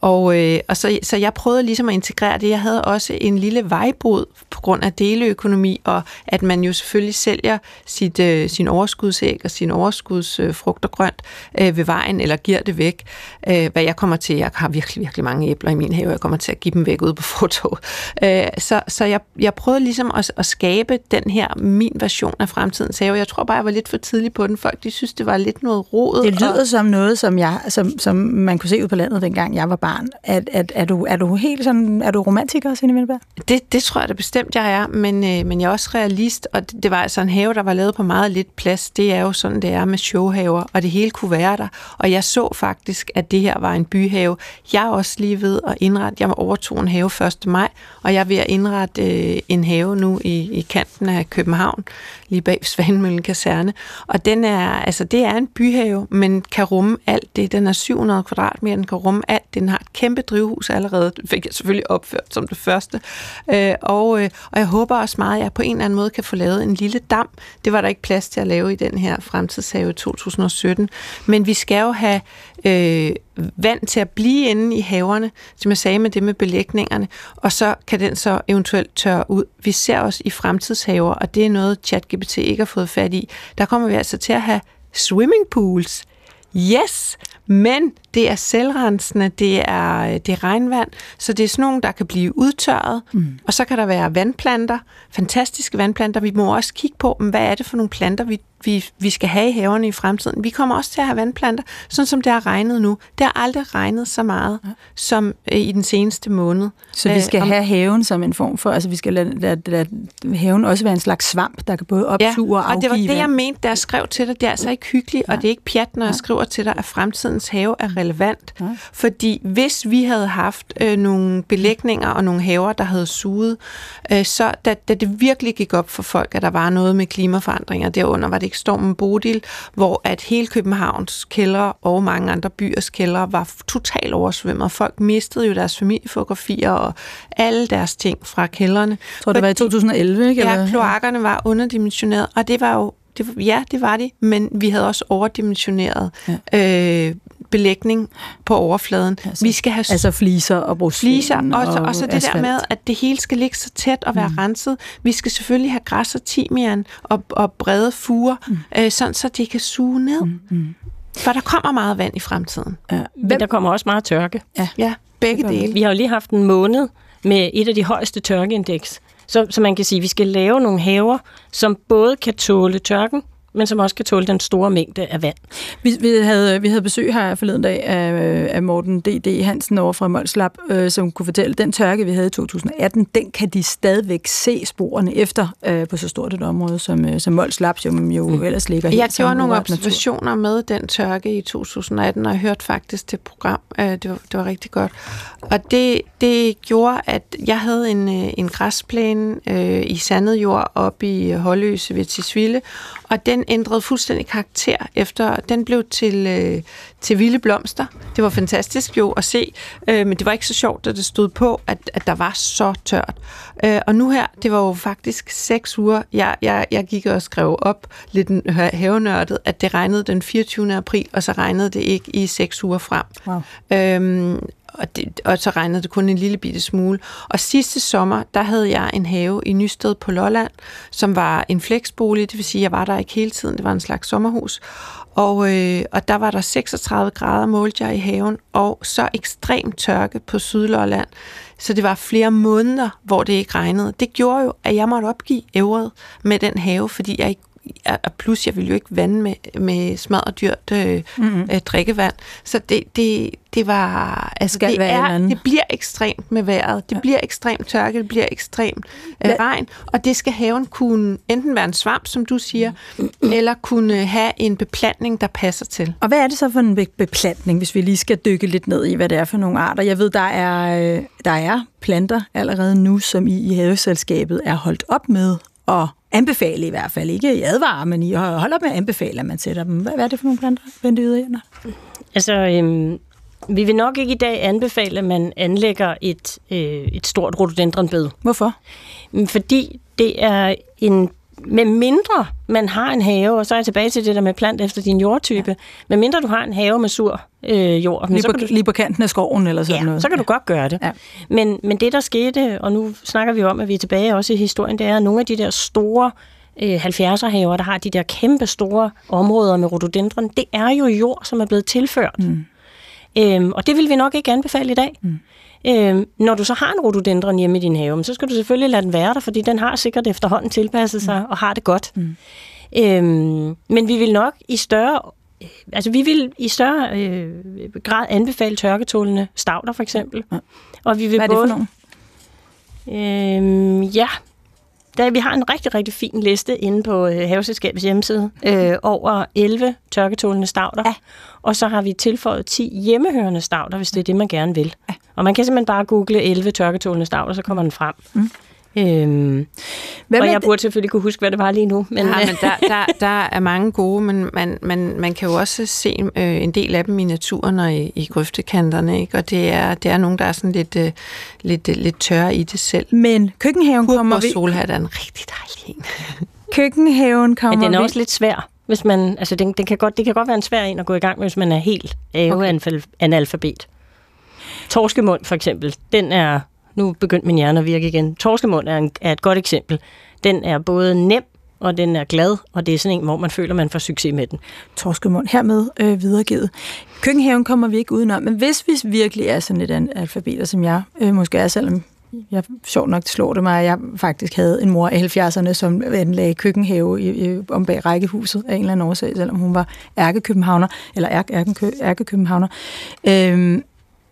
Og, øh, og så, så jeg prøvede ligesom at integrere det. Jeg havde også en lille vejbrud på grund af deleøkonomi, og at man jo selvfølgelig sælger sit, øh, sin overskudsæg og sin overskudsfrugt og grønt øh, ved vejen, eller giver det væk. Øh, hvad jeg kommer til, jeg har virkelig, virkelig mange æbler i min have, jeg kommer til at give dem væk ude på foto. Øh, så så jeg, jeg prøvede ligesom at, at skabe den her, min version af fremtidens have. Jeg tror bare, jeg var lidt for tidlig på den. Folk, de synes, det var lidt noget rodet. Det lyder og... som noget, som, jeg, som, som man kunne se ud på landet, dengang jeg var barn. Er, er, er, du, er du helt sådan, er du romantiker, Signe Vindeberg? Det, det tror jeg da bestemt, jeg er, men, øh, men jeg er også realist, og det, det var altså en have, der var lavet på meget lidt plads. Det er jo sådan, det er med showhaver, og det hele kunne være der. Og jeg så faktisk, at det her var en byhave. Jeg er også lige ved at indrette, jeg overtog en have 1. maj, og jeg er ved at indrette øh, en have nu i, i kanten af København, lige bag Svanemøllen Kaserne. Og den er, altså det er en byhave, men kan rumme alt det. Den er 700 kvadratmeter, den kan rumme alt. Den har et kæmpe drivhus allerede. Det fik jeg selvfølgelig opført som det første. Øh, og, øh, og jeg håber også meget, at jeg på en eller anden måde kan få lavet en lille dam. Det var der ikke plads til at lave i den her fremtidshave 2017. Men vi skal jo have øh, vand til at blive inde i haverne, som jeg sagde med det med belægningerne, og så kan den så eventuelt tørre ud. Vi ser også i fremtidshaver, og det er noget, ChatGPT ikke har fået fat i. Der kommer vi altså til at have swimmingpools. Yes, men det er selvrensende, det er, det er regnvand, så det er sådan nogle, der kan blive udtørret, mm. og så kan der være vandplanter, fantastiske vandplanter. Vi må også kigge på, hvad er det for nogle planter, vi, vi, vi skal have i haverne i fremtiden. Vi kommer også til at have vandplanter, sådan som det har regnet nu. Det har aldrig regnet så meget ja. som øh, i den seneste måned. Så vi skal øh, om, have haven som en form for, altså vi skal lade, lade, lade haven også være en slags svamp, der kan både opsuge ja, og afgive og det var det, jeg mente, da jeg skrev til dig. Det er altså ikke hyggeligt, ja. og det er ikke pjat, når jeg skriver til dig, at fremtidens have er relevant. Ja. Fordi hvis vi havde haft øh, nogle belægninger og nogle haver, der havde suget, øh, så da, da det virkelig gik op for folk, at der var noget med klimaforandringer, derunder var det stormen Bodil, hvor at hele Københavns kælder og mange andre byers kælder var totalt oversvømmet. Folk mistede jo deres familiefotografier og alle deres ting fra kældrene. Jeg tror, det var i 2011, ikke? Ja, kloakkerne var underdimensioneret, og det var jo det, ja, det var de, men vi havde også overdimensioneret ja. øh, belægning på overfladen. Altså, vi skal have altså fliser og brugslen. Fliser, og, og, og så det asfalt. der med, at det hele skal ligge så tæt og være mm. renset. Vi skal selvfølgelig have græs og timian og, og brede fuger, mm. øh, sådan så det kan suge ned. Mm. Mm. For der kommer meget vand i fremtiden. Ja. Men der kommer også meget tørke. Ja, ja begge dele. Vi har jo lige haft en måned med et af de højeste tørkeindeks. Så, så man kan sige, at vi skal lave nogle haver, som både kan tåle tørken, men som også kan tåle den store mængde af vand. Vi, vi, havde, vi havde besøg her forleden dag af, af Morten D.D. Hansen over fra Molslap, øh, som kunne fortælle, at den tørke, vi havde i 2018, den kan de stadigvæk se sporene efter øh, på så stort et område, som, øh, som Molslap jo, jo mm. ellers ligger Jeg gjorde nogle observationer natur. med den tørke i 2018, og jeg hørte faktisk det program. Øh, det, var, det var rigtig godt. Og det, det gjorde, at jeg havde en, øh, en græsplæne øh, i sandet jord op i Holløse ved Tisvilde, og den ændrede fuldstændig karakter efter, den blev til, øh, til vilde blomster. Det var fantastisk jo at se, øh, men det var ikke så sjovt, da det stod på, at, at der var så tørt. Øh, og nu her, det var jo faktisk seks uger, jeg, jeg, jeg gik og skrev op lidt havenørdet, at det regnede den 24. april, og så regnede det ikke i seks uger frem. Wow. Øhm, og, det, og så regnede det kun en lille bitte smule. Og sidste sommer, der havde jeg en have i Nysted på Lolland, som var en flexbolig, det vil sige, jeg var der ikke hele tiden, det var en slags sommerhus. Og, øh, og der var der 36 grader målte jeg i haven, og så ekstrem tørke på Sydlolland. Så det var flere måneder, hvor det ikke regnede. Det gjorde jo, at jeg måtte opgive ævret med den have, fordi jeg ikke og plus jeg ville jo ikke vande med, med smadret dyrt øh, mm-hmm. øh, drikkevand. Så det, det, det var... Altså, det, er, det bliver ekstremt med vejret. Det ja. bliver ekstremt tørke, det bliver ekstremt øh, regn, og det skal haven kunne enten være en svamp, som du siger, mm. eller kunne have en beplantning, der passer til. Og hvad er det så for en beplantning, hvis vi lige skal dykke lidt ned i, hvad det er for nogle arter? Jeg ved, der er, øh, der er planter allerede nu, som I i haveselskabet er holdt op med at anbefale i hvert fald. Ikke i advare, men I holder med at anbefale, at man sætter dem. Hvad er det for nogle planter, Bente Yderhjender? Altså, øhm, vi vil nok ikke i dag anbefale, at man anlægger et, øh, et stort rhododendronbed. Hvorfor? Fordi det er en med mindre man har en have, og så er jeg tilbage til det der med plant efter din jordtype, ja. med mindre du har en have med sur øh, jord. Lige, så på, du, lige på kanten af skoven eller sådan ja, noget. så kan ja. du godt gøre det. Ja. Men, men det der skete, og nu snakker vi om, at vi er tilbage også i historien, det er, at nogle af de der store øh, 70'er haver, der har de der kæmpe store områder med rhododendron, det er jo jord, som er blevet tilført. Mm. Øhm, og det vil vi nok ikke anbefale i dag. Mm. Øh, når du så har en rhododendron hjemme i din have, så skal du selvfølgelig lade den være der, fordi den har sikkert efterhånden tilpasset sig mm. og har det godt. Mm. Øh, men vi vil nok i større øh, altså vi vil i større øh, grad anbefale tørketålende stavter for eksempel. Ja. Og vi vil Hvad er det både, for nogle? Øh, ja, der, vi har en rigtig, rigtig fin liste inde på øh, Haveselskabets hjemmeside øh, over 11 tørketålende stavter. Ja. Og så har vi tilføjet 10 hjemmehørende stavter, hvis det er det, man gerne vil. Ja. Og man kan simpelthen bare google 11 tørketålende stavter, så kommer den frem. Mm. Øhm, hvad og jeg burde selvfølgelig kunne huske, hvad det var lige nu. Men, ja, men der, der, [LAUGHS] der er mange gode, men man, man, man kan jo også se øh, en del af dem i naturen og i, i grøftekanterne, ikke? og det er, det er nogen, der er sådan lidt, øh, lidt, øh, lidt tørre i det selv. Men køkkenhaven Kurp kommer vi... solhat er en rigtig dejlig en. [LAUGHS] køkkenhaven kommer ja, den er vi... også lidt svær. Hvis man, altså den, den kan godt, det kan godt være en svær en at gå i gang med, hvis man er helt okay. analfabet. Torskemund for eksempel, den er nu begyndte min hjerne at virke igen. Torskemund er, en, er et godt eksempel. Den er både nem, og den er glad, og det er sådan en, hvor man føler, man får succes med den. Torskemund hermed øh, videregivet. Køkkenhaven kommer vi ikke udenom, men hvis vi virkelig er sådan et alfabeter, som jeg øh, måske er, selvom jeg sjovt nok slår det mig, at jeg faktisk havde en mor i 70'erne, som anlagde køkkenhave i, i, om bag rækkehuset af en eller anden årsag, selvom hun var ærkekøbenhavner, eller ærke, ærkekøbenhavner. Øhm,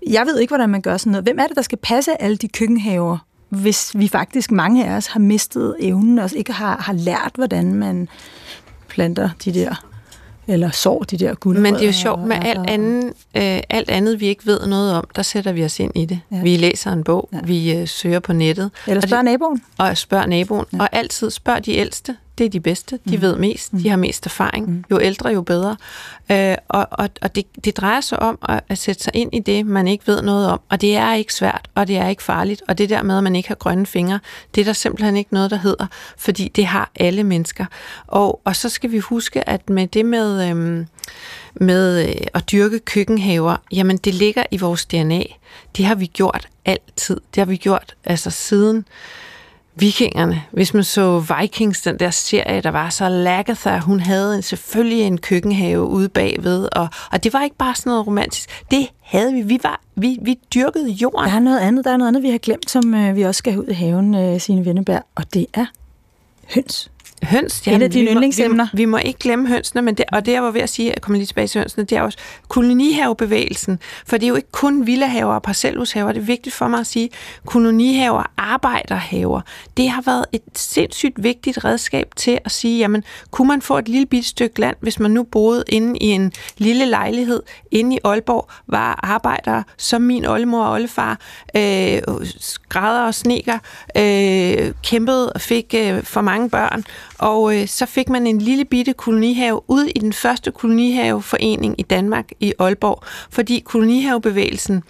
jeg ved ikke, hvordan man gør sådan noget. Hvem er det, der skal passe alle de køkkenhaver, hvis vi faktisk, mange af os, har mistet evnen og ikke har, har lært, hvordan man planter de der eller sår de der guldrødder. Men det er jo sjovt med alt andet, øh, alt andet, vi ikke ved noget om, der sætter vi os ind i det. Ja. Vi læser en bog, ja. vi øh, søger på nettet. Eller spørger naboen. Og spørger naboen. Ja. Og altid spørg de ældste det er de bedste, de mm. ved mest, de mm. har mest erfaring. Mm. Jo ældre, jo bedre. Øh, og og, og det, det drejer sig om at, at sætte sig ind i det, man ikke ved noget om. Og det er ikke svært, og det er ikke farligt. Og det der med, at man ikke har grønne fingre, det er der simpelthen ikke noget, der hedder, fordi det har alle mennesker. Og, og så skal vi huske, at med det med, øhm, med øh, at dyrke køkkenhaver, jamen det ligger i vores DNA. Det har vi gjort altid. Det har vi gjort altså siden vikingerne. Hvis man så Vikings, den der serie, der var så Lagatha, hun havde en, selvfølgelig en køkkenhave ude bagved, og, og det var ikke bare sådan noget romantisk. Det havde vi. Vi, var, vi, vi dyrkede jorden. Der er noget andet, der er noget andet, vi har glemt, som øh, vi også skal ud i haven, øh, sine Venneberg, og det er høns. Høns, ja, en af dine yndlingsemner. Vi, vi må ikke glemme hønsene, men det, og det jeg var ved at sige, at komme lige tilbage til hønsene, det er også kolonihavebevægelsen, for det er jo ikke kun villahaver og parcelhushaver, det er vigtigt for mig at sige, kolonihaver, arbejderhaver, det har været et sindssygt vigtigt redskab til at sige, jamen, kunne man få et lille bitte stykke land, hvis man nu boede inde i en lille lejlighed inde i Aalborg, var arbejdere, som min oldemor og oldefar, øh, skrædder og sneker, øh, kæmpede og fik øh, for mange børn, og øh, så fik man en lille bitte kolonihave ud i den første kolonihaveforening i Danmark i Aalborg, fordi kolonihavebevægelsen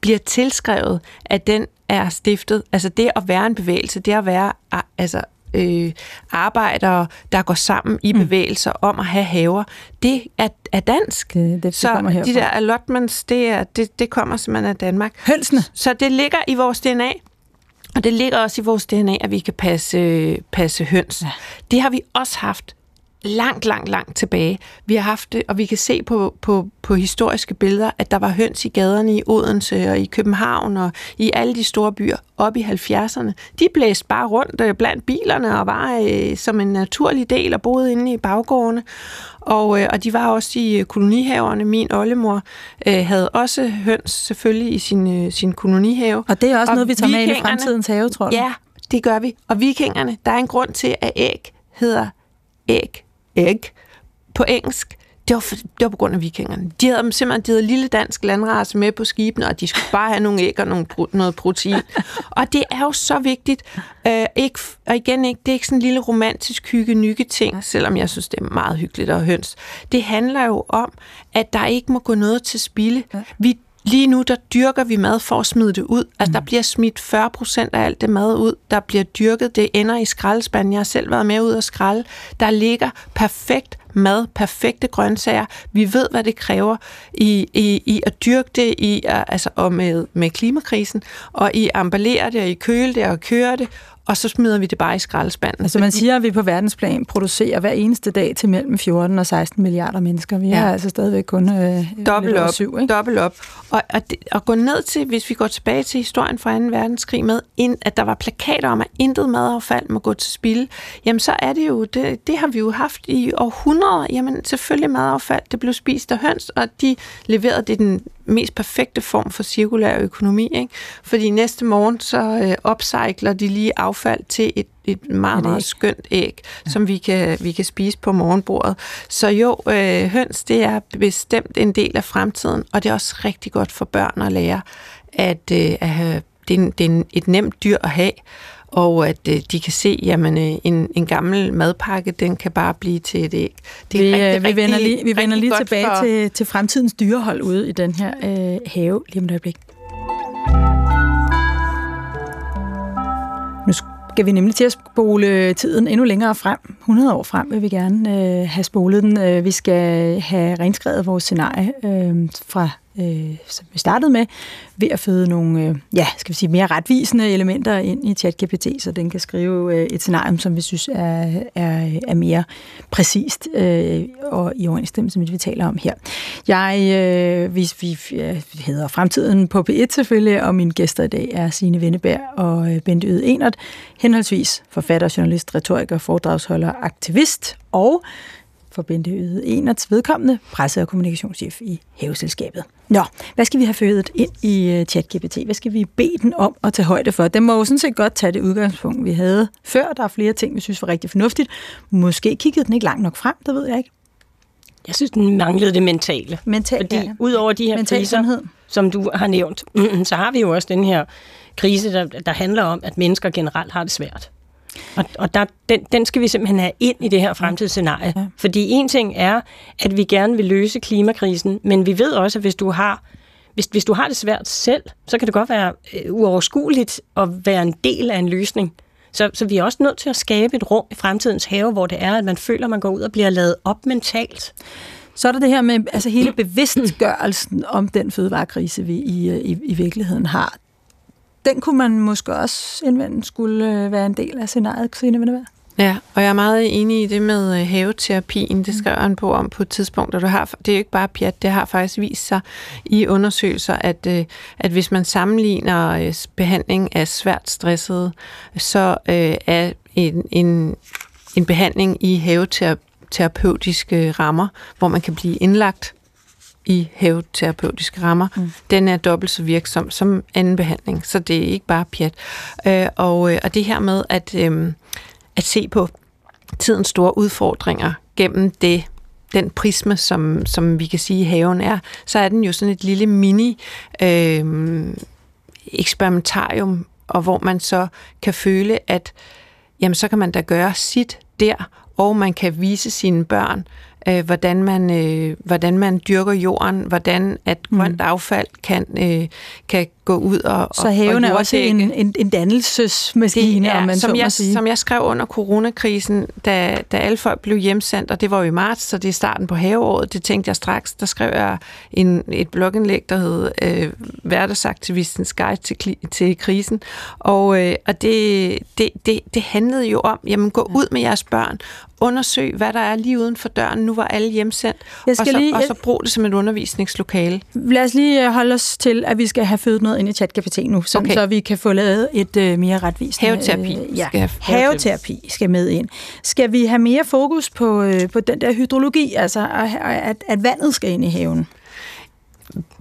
bliver tilskrevet, at den er stiftet. Altså det at være en bevægelse, det at være altså, øh, arbejdere, der går sammen i mm. bevægelser mm. om at have haver, det er, er dansk. Det, det, det så de der allotments, det, er, det, det kommer simpelthen af Danmark. Hønsene. Så det ligger i vores DNA. Og det ligger også i vores DNA, at vi kan passe, passe høns. Ja. Det har vi også haft langt, langt, langt tilbage. Vi har haft det, og vi kan se på, på, på historiske billeder, at der var høns i gaderne i Odense og i København og i alle de store byer op i 70'erne. De blæste bare rundt øh, blandt bilerne og var øh, som en naturlig del og boede inde i baggårdene. Og, øh, og de var også i øh, kolonihaverne. Min oldemor øh, havde også høns selvfølgelig i sin, øh, sin kolonihave. Og det er også og noget, vi tager med i fremtidens have, tror jeg. Ja, det gør vi. Og vikingerne, der er en grund til, at æg hedder æg egg på engelsk, det var, for, det var på grund af vikingerne. De havde simpelthen de havde lille dansk landrace med på skibene, og de skulle bare have nogle æg og nogle, noget protein. Og det er jo så vigtigt. Øh, ikke, og igen, ikke, det er ikke sådan en lille romantisk hygge ting, selvom jeg synes, det er meget hyggeligt at høns. Det handler jo om, at der ikke må gå noget til spilde. Vi Lige nu, der dyrker vi mad for at smide det ud. Altså, mm. der bliver smidt 40 procent af alt det mad ud, der bliver dyrket. Det ender i skraldespanden. Jeg har selv været med ud og skralde. Der ligger perfekt mad, perfekte grøntsager. Vi ved, hvad det kræver i, i, i at dyrke det, i, altså, og med, med klimakrisen, og i at emballere det, og i køle det, og køre det, og så smider vi det bare i skraldespanden. Altså man siger, at vi på verdensplan producerer hver eneste dag til mellem 14 og 16 milliarder mennesker. Vi ja. er altså stadigvæk kun øh, dobbelt op, syv, ikke? Dobbelt op. Og, og, det, og gå ned til, hvis vi går tilbage til historien fra 2. verdenskrig med, ind, at der var plakater om, at intet madaffald må gå til spil, jamen så er det jo, det, det har vi jo haft i århundreder. Jamen selvfølgelig madaffald, det blev spist af høns, og de leverede det den mest perfekte form for cirkulær økonomi. Ikke? Fordi næste morgen, så øh, upcycler de lige affald til et, et meget, meget skønt æg, ja. som vi kan, vi kan spise på morgenbordet. Så jo, øh, høns, det er bestemt en del af fremtiden, og det er også rigtig godt for børn at lære, at, øh, at have, det, er, det er et nemt dyr at have, og at øh, de kan se, jamen øh, en, en gammel madpakke, den kan bare blive til et æg. Det er vi, rigtig, vi rigtig, vender lige, vi vender lige tilbage for... til, til fremtidens dyrehold ude i den her øh, have lige om et øjeblik. Nu skal vi nemlig til at spole tiden endnu længere frem. 100 år frem vil vi gerne øh, have spolet den. Øh, vi skal have renskrevet vores scenarie øh, fra øh, som vi startede med, ved at føde nogle øh, ja, skal vi sige, mere retvisende elementer ind i ChatGPT, så den kan skrive øh, et scenarium, som vi synes er, er, er mere præcist øh, og i overensstemmelse med det, vi taler om her. Jeg, øh, vi, vi hedder Fremtiden på P1 selvfølgelig, og mine gæster i dag er Signe Venneberg og øh, Bente Yde Enert, henholdsvis forfatter, journalist, retoriker, foredragsholder, aktivist og for Bente Yde Enerts vedkommende, presse- og kommunikationschef i Haveselskabet. Nå, hvad skal vi have fødet ind i uh, ChatGPT? Hvad skal vi bede den om at tage højde for? Den må jo sådan set godt tage det udgangspunkt, vi havde før. Der er flere ting, vi synes var rigtig fornuftigt. Måske kiggede den ikke langt nok frem, det ved jeg ikke. Jeg synes, den manglede det mentale. Mental, Fordi ja. ud over de her Mental kriser, sundhed. som du har nævnt, [CLEARS THROAT] så har vi jo også den her krise, der, der handler om, at mennesker generelt har det svært. Og, og der, den, den skal vi simpelthen have ind i det her fremtidsscenarie. Ja. Fordi en ting er, at vi gerne vil løse klimakrisen, men vi ved også, at hvis du har hvis, hvis du har det svært selv, så kan det godt være øh, uoverskueligt at være en del af en løsning. Så, så vi er også nødt til at skabe et rum i fremtidens have, hvor det er, at man føler, at man går ud og bliver lavet op mentalt. Så er der det her med altså hele bevidstgørelsen om den fødevarekrise, vi i, øh, i, i virkeligheden har den kunne man måske også indvende skulle øh, være en del af scenariet, Christine Vindeberg. Ja, og jeg er meget enig i det med øh, haveterapien. Det skrev han på om på et tidspunkt, og du har, det er jo ikke bare pjat, det har faktisk vist sig i undersøgelser, at, øh, at hvis man sammenligner behandling af svært stressede, så er en, en en behandling i haveterapeutiske rammer, hvor man kan blive indlagt i haveterapeutiske rammer, mm. den er dobbelt så virksom som anden behandling, så det er ikke bare pjat. Øh, og, øh, og det her med at, øh, at se på tidens store udfordringer gennem det den prisme, som, som vi kan sige, haven er, så er den jo sådan et lille mini øh, eksperimentarium, og hvor man så kan føle, at jamen, så kan man da gøre sit der, og man kan vise sine børn, øh, hvordan, man, øh, hvordan man dyrker jorden, hvordan at mm. grønt affald kan, øh, kan gå ud og Så haven og er også en, en, en dannelsesmaskine, det er, om man som så jeg, må sige. Som jeg skrev under coronakrisen, da, da alle folk blev hjemsendt, og det var jo i marts, så det er starten på haveåret, det tænkte jeg straks, der skrev jeg en, et blogindlæg, der hed øh, Hverdagsaktivistens Guide til, til krisen, og, øh, og det, det, det, det handlede jo om, jamen gå ud med jeres børn, undersøg, hvad der er lige uden for døren, nu var alle hjemsendt, Jeg skal og, så, lige- og så brug det som et undervisningslokale. Lad os lige øh, holde os til, at vi skal have født noget ind i ChatGPT nu, sådan Okay. så vi kan få lavet et øh, mere retvisende... Haveterapi øh, ja, skal have- haveterapi skal med ind. Skal vi have mere fokus på, øh, på den der hydrologi, altså at, at, at vandet skal ind i haven?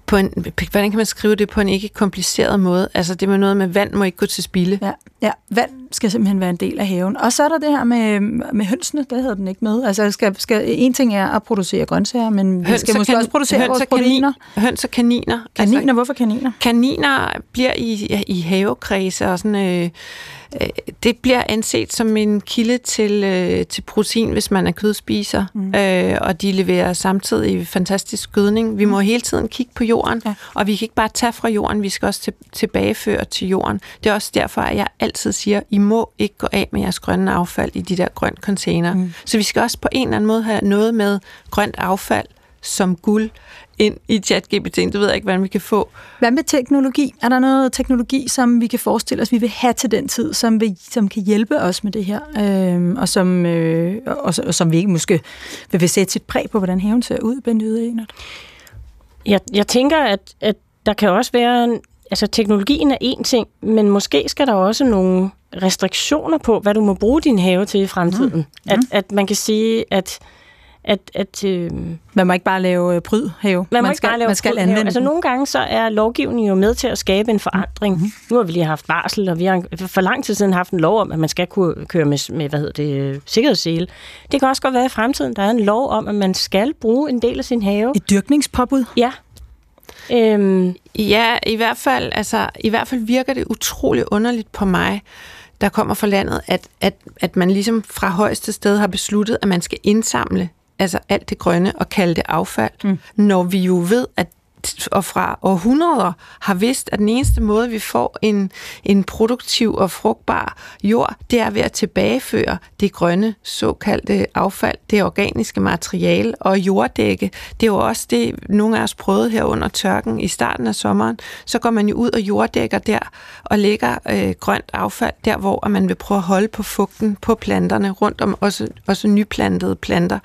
På en, hvordan kan man skrive det på en ikke kompliceret måde? Altså det med noget med vand må ikke gå til spilde. Ja, ja, vand skal simpelthen være en del af haven. Og så er der det her med, med hønsene, der havde den ikke med. Altså skal, skal, en ting er at producere grøntsager, men vi skal måske også producere vores proteiner. Høns og kaniner. Kaniner, Altså, hvorfor kaniner? kaniner bliver i, i havekredse og sådan... Øh, øh, det bliver anset som en kilde til, øh, til protein, hvis man er kødspiser, mm. øh, og de leverer samtidig fantastisk gødning. Vi må hele tiden kigge på jorden, Ja. ja. og vi kan ikke bare tage fra jorden, vi skal også til, tilbageføre til jorden. Det er også derfor, at jeg altid siger, I må ikke gå af med jeres grønne affald i de der grønt container. Mm. Så vi skal også på en eller anden måde have noget med grønt affald som guld ind i ChatGPT. Det ved jeg ikke, hvordan vi kan få. Hvad med teknologi? Er der noget teknologi, som vi kan forestille os, vi vil have til den tid, som, vil, som kan hjælpe os med det her, øh, og, som, øh, og, og som vi ikke måske vil, vil sætte sit præg på, hvordan haven ser ud, Bente Yde? Jeg, jeg tænker, at, at der kan også være... Altså, teknologien er en ting, men måske skal der også nogle restriktioner på, hvad du må bruge din have til i fremtiden. Mm. At, at man kan sige, at at, at øh, Man må ikke bare lave øh, pryd have. man, må man ikke skal, bare lave man skal prydhave. anvende Altså nogle gange så er lovgivningen jo med til at skabe en forandring. Mm-hmm. Nu har vi lige haft barsel, og vi har for lang tid siden haft en lov om, at man skal kunne køre med, med hvad hedder det, øh, sikkerhedssele. Det kan også godt være i fremtiden, der er en lov om, at man skal bruge en del af sin have. Et dyrkningspåbud. Ja. Øhm, Ja, i hvert fald, altså, i hvert fald virker det utroligt underligt på mig, der kommer fra landet, at, at, at man ligesom fra højeste sted har besluttet, at man skal indsamle altså alt det grønne og kalde det affald, mm. når vi jo ved, at og fra århundreder har vidst, at den eneste måde, vi får en, en produktiv og frugtbar jord, det er ved at tilbageføre det grønne såkaldte affald, det organiske materiale og jorddække. Det er jo også det, nogle af os prøvede her under tørken i starten af sommeren. Så går man jo ud og jorddækker der og lægger øh, grønt affald der, hvor man vil prøve at holde på fugten på planterne, rundt om også, også nyplantede planter.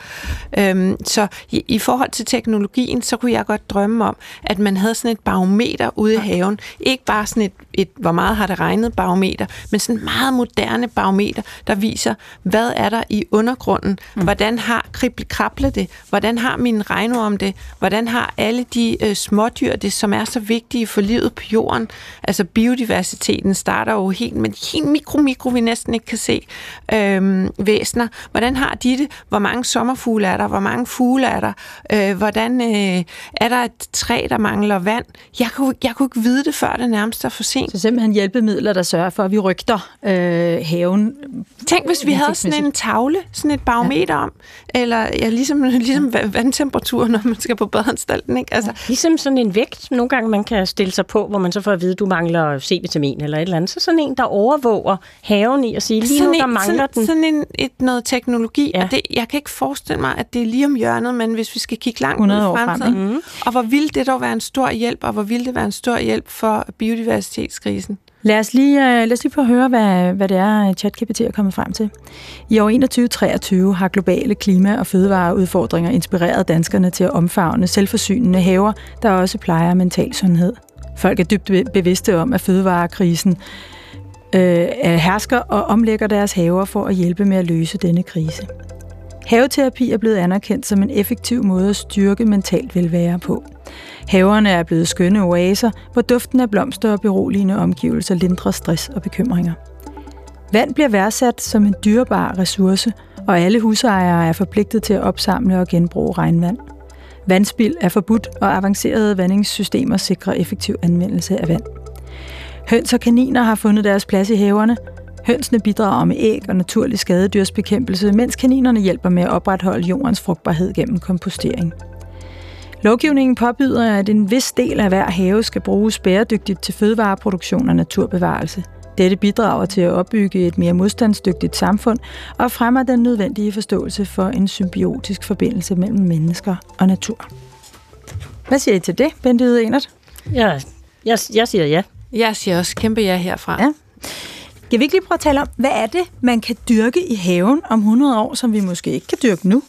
Øhm, så i, i forhold til teknologien, så kunne jeg godt drømme om, at man havde sådan et barometer ude i haven. Ikke bare sådan et, et hvor meget har det regnet barometer, men sådan et meget moderne barometer, der viser, hvad er der i undergrunden, mm. hvordan har krable det, hvordan har min regnorm det, hvordan har alle de øh, smådyr det, som er så vigtige for livet på jorden. Altså biodiversiteten starter jo helt med helt mikro, mikro, vi næsten ikke kan se øh, væsner. Hvordan har de det? Hvor mange sommerfugle er der? Hvor mange fugle er der? Øh, hvordan øh, er der et træ, der mangler vand? Jeg kunne, jeg kunne ikke vide det, før det nærmest er for sent. Så simpelthen hjælpemidler, der sørger for, at vi rygter øh, haven. Tænk, hvis vi havde sådan en tavle, sådan et barometer ja. om, eller ja, ligesom, [LAUGHS] ligesom ja. vandtemperatur, når man skal på badeanstalten, ikke? Altså, Ligesom sådan en vægt, nogle gange man kan stille sig på, hvor man så får at vide, at du mangler C-vitamin eller et eller andet. Så sådan en, der overvåger haven i at sige, lige nu der en, mangler sådan, den. Sådan en, et, noget teknologi, Ja. ja. og det, jeg kan ikke forestille mig, at det er lige om hjørnet, men hvis vi skal kigge langt ud 100 i år frem, fremtiden, Mhm. og hvor ville det dog være en stor hjælp, og hvor ville det være en stor hjælp for biodiversitetskrisen? Lad os lige, øh, lad os lige få at høre, hvad, hvad det er, ChatGPT er kommet frem til. I år 2023 har globale klima- og fødevareudfordringer inspireret danskerne til at omfavne selvforsynende haver, der også plejer mental sundhed. Folk er dybt bevidste om, at fødevarekrisen øh, hersker og omlægger deres haver for at hjælpe med at løse denne krise. Haveterapi er blevet anerkendt som en effektiv måde at styrke mentalt velvære på. Haverne er blevet skønne oaser, hvor duften af blomster og beroligende omgivelser lindrer stress og bekymringer. Vand bliver værdsat som en dyrebar ressource, og alle husejere er forpligtet til at opsamle og genbruge regnvand. Vandspild er forbudt, og avancerede vandingssystemer sikrer effektiv anvendelse af vand. Høns og kaniner har fundet deres plads i haverne. Hønsene bidrager med æg og naturlig skadedyrsbekæmpelse, mens kaninerne hjælper med at opretholde jordens frugtbarhed gennem kompostering. Lovgivningen påbyder, at en vis del af hver have skal bruges bæredygtigt til fødevareproduktion og naturbevarelse. Dette bidrager til at opbygge et mere modstandsdygtigt samfund og fremmer den nødvendige forståelse for en symbiotisk forbindelse mellem mennesker og natur. Hvad siger I til det, Bente Enert? Ja, jeg, jeg siger ja. Jeg siger også kæmpe ja herfra. Ja. Kan vi ikke lige prøve at tale om, hvad er det, man kan dyrke i haven om 100 år, som vi måske ikke kan dyrke nu?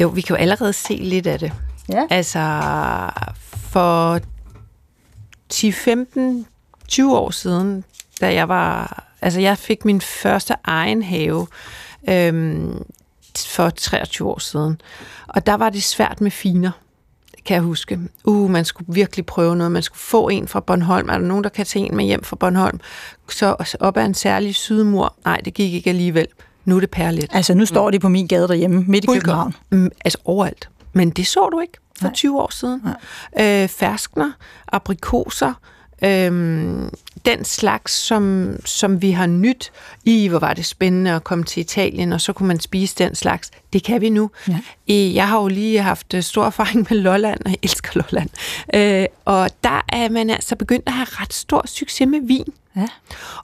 Jo, vi kan jo allerede se lidt af det. Ja. Altså, for 10, 15, 20 år siden, da jeg var... Altså, jeg fik min første egen have øhm, for 23 år siden. Og der var det svært med finer kan jeg huske. Uh, man skulle virkelig prøve noget. Man skulle få en fra Bornholm. Er der nogen, der kan tage en med hjem fra Bornholm? Så op ad en særlig sydmur. Nej, det gik ikke alligevel. Nu er det perligt. Altså, nu står de på min gade derhjemme, midt i København. Mm, altså, overalt. Men det så du ikke for Nej. 20 år siden. Nej. Øh, ferskner, aprikoser, Øhm, den slags, som, som vi har nyt i, hvor var det spændende at komme til Italien, og så kunne man spise den slags. Det kan vi nu. Ja. Jeg har jo lige haft øh, stor erfaring med Lolland, og jeg elsker Lolland. Øh, og der er man altså begyndt at have ret stor succes med vin. Ja.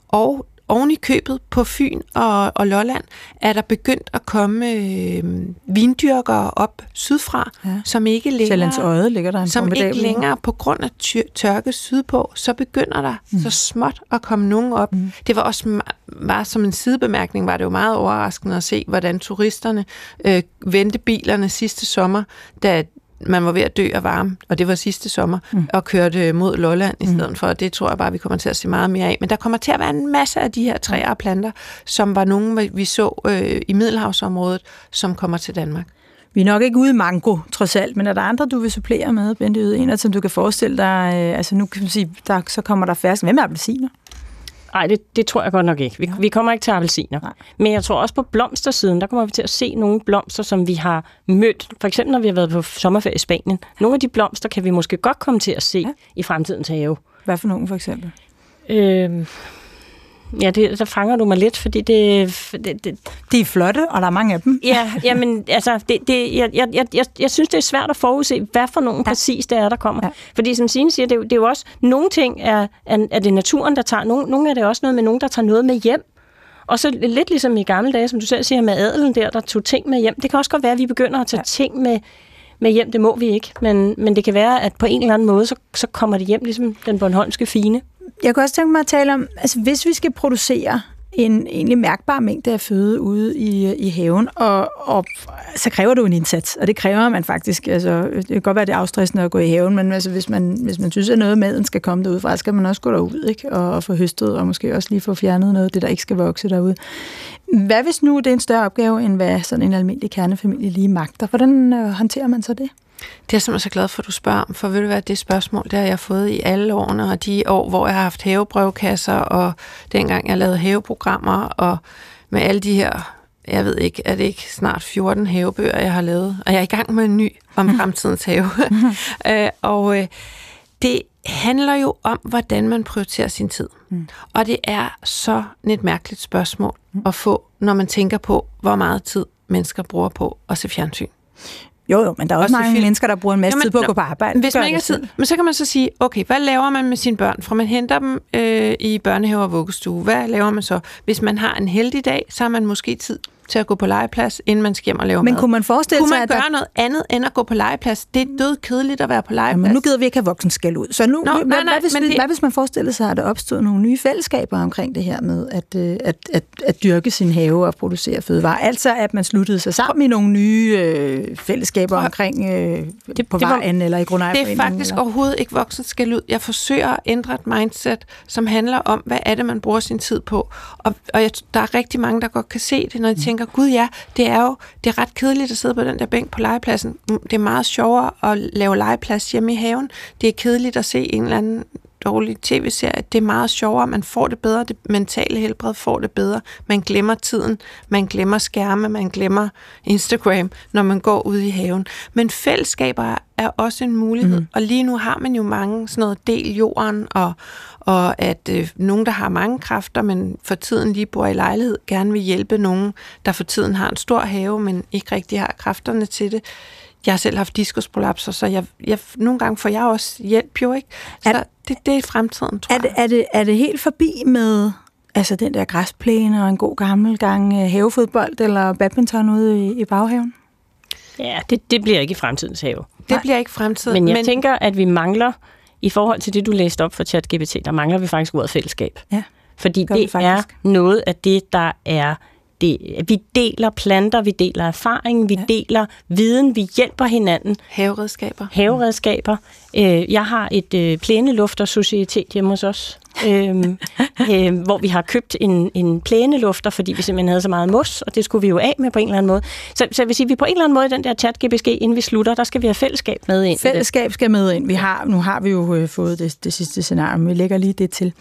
Og oven i købet på Fyn og, og Lolland er der begyndt at komme øh, vindyrkere op sydfra, ja. som ikke længere, Øje ligger der en som ikke længere på grund af tørke sydpå, så begynder der mm. så småt at komme nogen op. Mm. Det var også var som en sidebemærkning, var det jo meget overraskende at se, hvordan turisterne øh, vendte bilerne sidste sommer, da man var ved at dø af varme, og det var sidste sommer, mm. og kørte mod Lolland i mm. stedet for, og det tror jeg bare, vi kommer til at se meget mere af. Men der kommer til at være en masse af de her træer og planter, som var nogle, vi så øh, i Middelhavsområdet, som kommer til Danmark. Vi er nok ikke ude i mango, trods alt, men er der andre, du vil supplere med, Bente Yde, som du kan forestille dig, øh, altså nu kan man sige, der, så kommer der færsk. Hvem er appelsiner? Nej, det, det tror jeg godt nok ikke. Vi, vi kommer ikke til appelsiner. Nej. Men jeg tror også på blomstersiden, der kommer vi til at se nogle blomster, som vi har mødt. For eksempel, når vi har været på sommerferie i Spanien. Nogle af de blomster kan vi måske godt komme til at se ja. i fremtidens have. Hvad for nogle, for eksempel? Øh, Ja, det, der fanger du mig lidt, fordi det, det, det... De er flotte, og der er mange af dem. Ja, jamen, altså, det, det, jeg, jeg, jeg, jeg, jeg synes, det er svært at forudse, hvad for nogen ja. præcis det er, der kommer. Ja. Fordi som Signe siger, det, det er jo også, nogle ting er, er, er det naturen, der tager, nogle, nogle er det også noget med nogen, der tager noget med hjem. Og så lidt ligesom i gamle dage, som du selv siger, med adelen der, der tog ting med hjem. Det kan også godt være, at vi begynder at tage ja. ting med, med hjem. Det må vi ikke, men, men det kan være, at på en eller anden måde, så, så kommer det hjem, ligesom den Bornholmske fine. Jeg kunne også tænke mig at tale om, altså hvis vi skal producere en egentlig mærkbar mængde af føde ude i, i haven, og, og så kræver det en indsats, og det kræver man faktisk. Altså, det kan godt være, det er afstressende at gå i haven, men altså, hvis, man, hvis man synes, at noget af maden skal komme derud fra, skal man også gå derud ikke? Og, og få høstet, og måske også lige få fjernet noget af det, der ikke skal vokse derude. Hvad hvis nu det er en større opgave, end hvad sådan en almindelig kernefamilie lige magter? Hvordan øh, håndterer man så det? Det er jeg simpelthen så glad for, at du spørger om, for ved du hvad, det spørgsmål, det har jeg fået i alle årene, og de år, hvor jeg har haft havebrevkasser, og dengang jeg lavede haveprogrammer, og med alle de her, jeg ved ikke, er det ikke snart 14 havebøger, jeg har lavet, og jeg er i gang med en ny om [LAUGHS] fremtidens have. [LAUGHS] øh, og øh, det handler jo om, hvordan man prioriterer sin tid. Mm. Og det er så et mærkeligt spørgsmål mm. at få, når man tænker på, hvor meget tid mennesker bruger på at se fjernsyn. Jo, jo, men der er også, også mange mennesker, der bruger en masse jo, men, tid på at gå på arbejde. Hvis man ikke har tid, men så kan man så sige, okay, hvad laver man med sine børn? Fra man henter dem øh, i børnehave og vuggestue, hvad laver man så? Hvis man har en heldig dag, så har man måske tid til at gå på legeplads, inden man skal hjem og lave Men mad. kunne man forestille kunne sig, man at gøre der... noget andet end at gå på legeplads? Det er død kedeligt at være på legeplads. Jamen, nu gider vi ikke have voksenskæld ud. Så nu, Nå, hvad, nej, nej, hvad, hvis, men det... hvad hvis man forestiller sig, at der opstod nogle nye fællesskaber omkring det her med at, øh, at, at, at dyrke sin have og producere fødevarer? Altså, at man sluttede sig sammen i nogle nye øh, fællesskaber Prøv- omkring øh, Det- på det var- vejen eller i Det er grundejerforeningen? faktisk eller? overhovedet ikke voksen skal ud. Jeg forsøger at ændre et mindset, som handler om, hvad er det, man bruger sin tid på. Og, og jeg, der er rigtig mange, der godt kan se det, når de tænker, gud ja, det er jo det er ret kedeligt at sidde på den der bænk på legepladsen. Mm, Det er meget sjovere at lave legeplads hjemme i haven. Det er kedeligt at se en eller anden dårlig tv-serie. Det er meget sjovere, man får det bedre, det mentale helbred får det bedre. Man glemmer tiden, man glemmer skærme, man glemmer Instagram, når man går ud i haven. Men fællesskaber er også en mulighed, mm. og lige nu har man jo mange sådan noget del jorden, og, og at øh, nogen, der har mange kræfter, men for tiden lige bor i lejlighed, gerne vil hjælpe nogen, der for tiden har en stor have, men ikke rigtig har kræfterne til det. Jeg har selv haft diskusprolapser, så jeg, jeg, nogle gange får jeg også hjælp jo, ikke? Så Er- det, det er fremtiden, tror Er det, er, det, er det helt forbi med altså den der græsplæne og en god gammel gang øh, havefodbold eller badminton ude i, i baghaven? Ja, det, det bliver ikke i fremtidens have. jeg. Det bliver ikke fremtiden. Men jeg men... tænker, at vi mangler, i forhold til det, du læste op for ChatGPT, der mangler vi faktisk ordet fællesskab. Ja. Fordi vi det er noget af det, der er... Det, vi deler planter, vi deler erfaring, vi Ja. deler viden, vi hjælper hinanden. Haveredskaber. Haveredskaber. Øh, jeg har et øh, plænelufter-societet hjemme hos os, øhm, [LAUGHS] øh, hvor vi har købt en, en plænelufter, fordi vi simpelthen havde så meget mos, og det skulle vi jo af med på en eller anden måde. Så, så jeg vil sige, at vi på en eller anden måde i den der chat-GBG, inden vi slutter, der skal vi have fællesskab med ind. Fællesskab skal med ind. Vi har, nu har vi jo øh, fået det, det sidste scenarie, men vi lægger lige det til.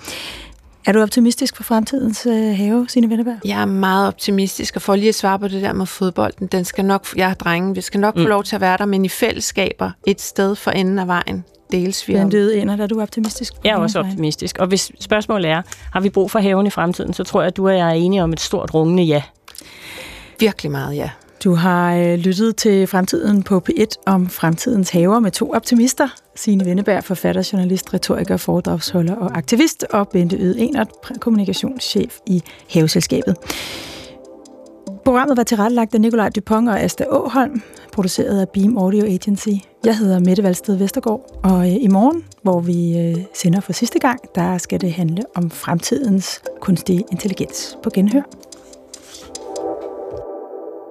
Er du optimistisk for fremtidens øh, have, Signe Venneberg? Jeg er meget optimistisk, og for lige at svare på det der med fodbolden, den skal nok, jeg er drengen, vi skal nok mm. få lov til at være der, men i fællesskaber et sted for enden af vejen deles vi Den om. døde ender, er du optimistisk? Jeg er også optimistisk. Og hvis spørgsmålet er, har vi brug for haven i fremtiden, så tror jeg, at du og jeg er enige om et stort rungende ja. Virkelig meget, ja. Du har øh, lyttet til Fremtiden på P1 om fremtidens haver med to optimister. Signe Venneberg, forfatter, journalist, retoriker, foredragsholder og aktivist, og Bente Øde Enert, kommunikationschef i Haveselskabet. Programmet var tilrettelagt af Nikolaj Dupont og Asta Åholm, produceret af Beam Audio Agency. Jeg hedder Mette Valsted Vestergaard, og øh, i morgen, hvor vi øh, sender for sidste gang, der skal det handle om fremtidens kunstige intelligens på genhør.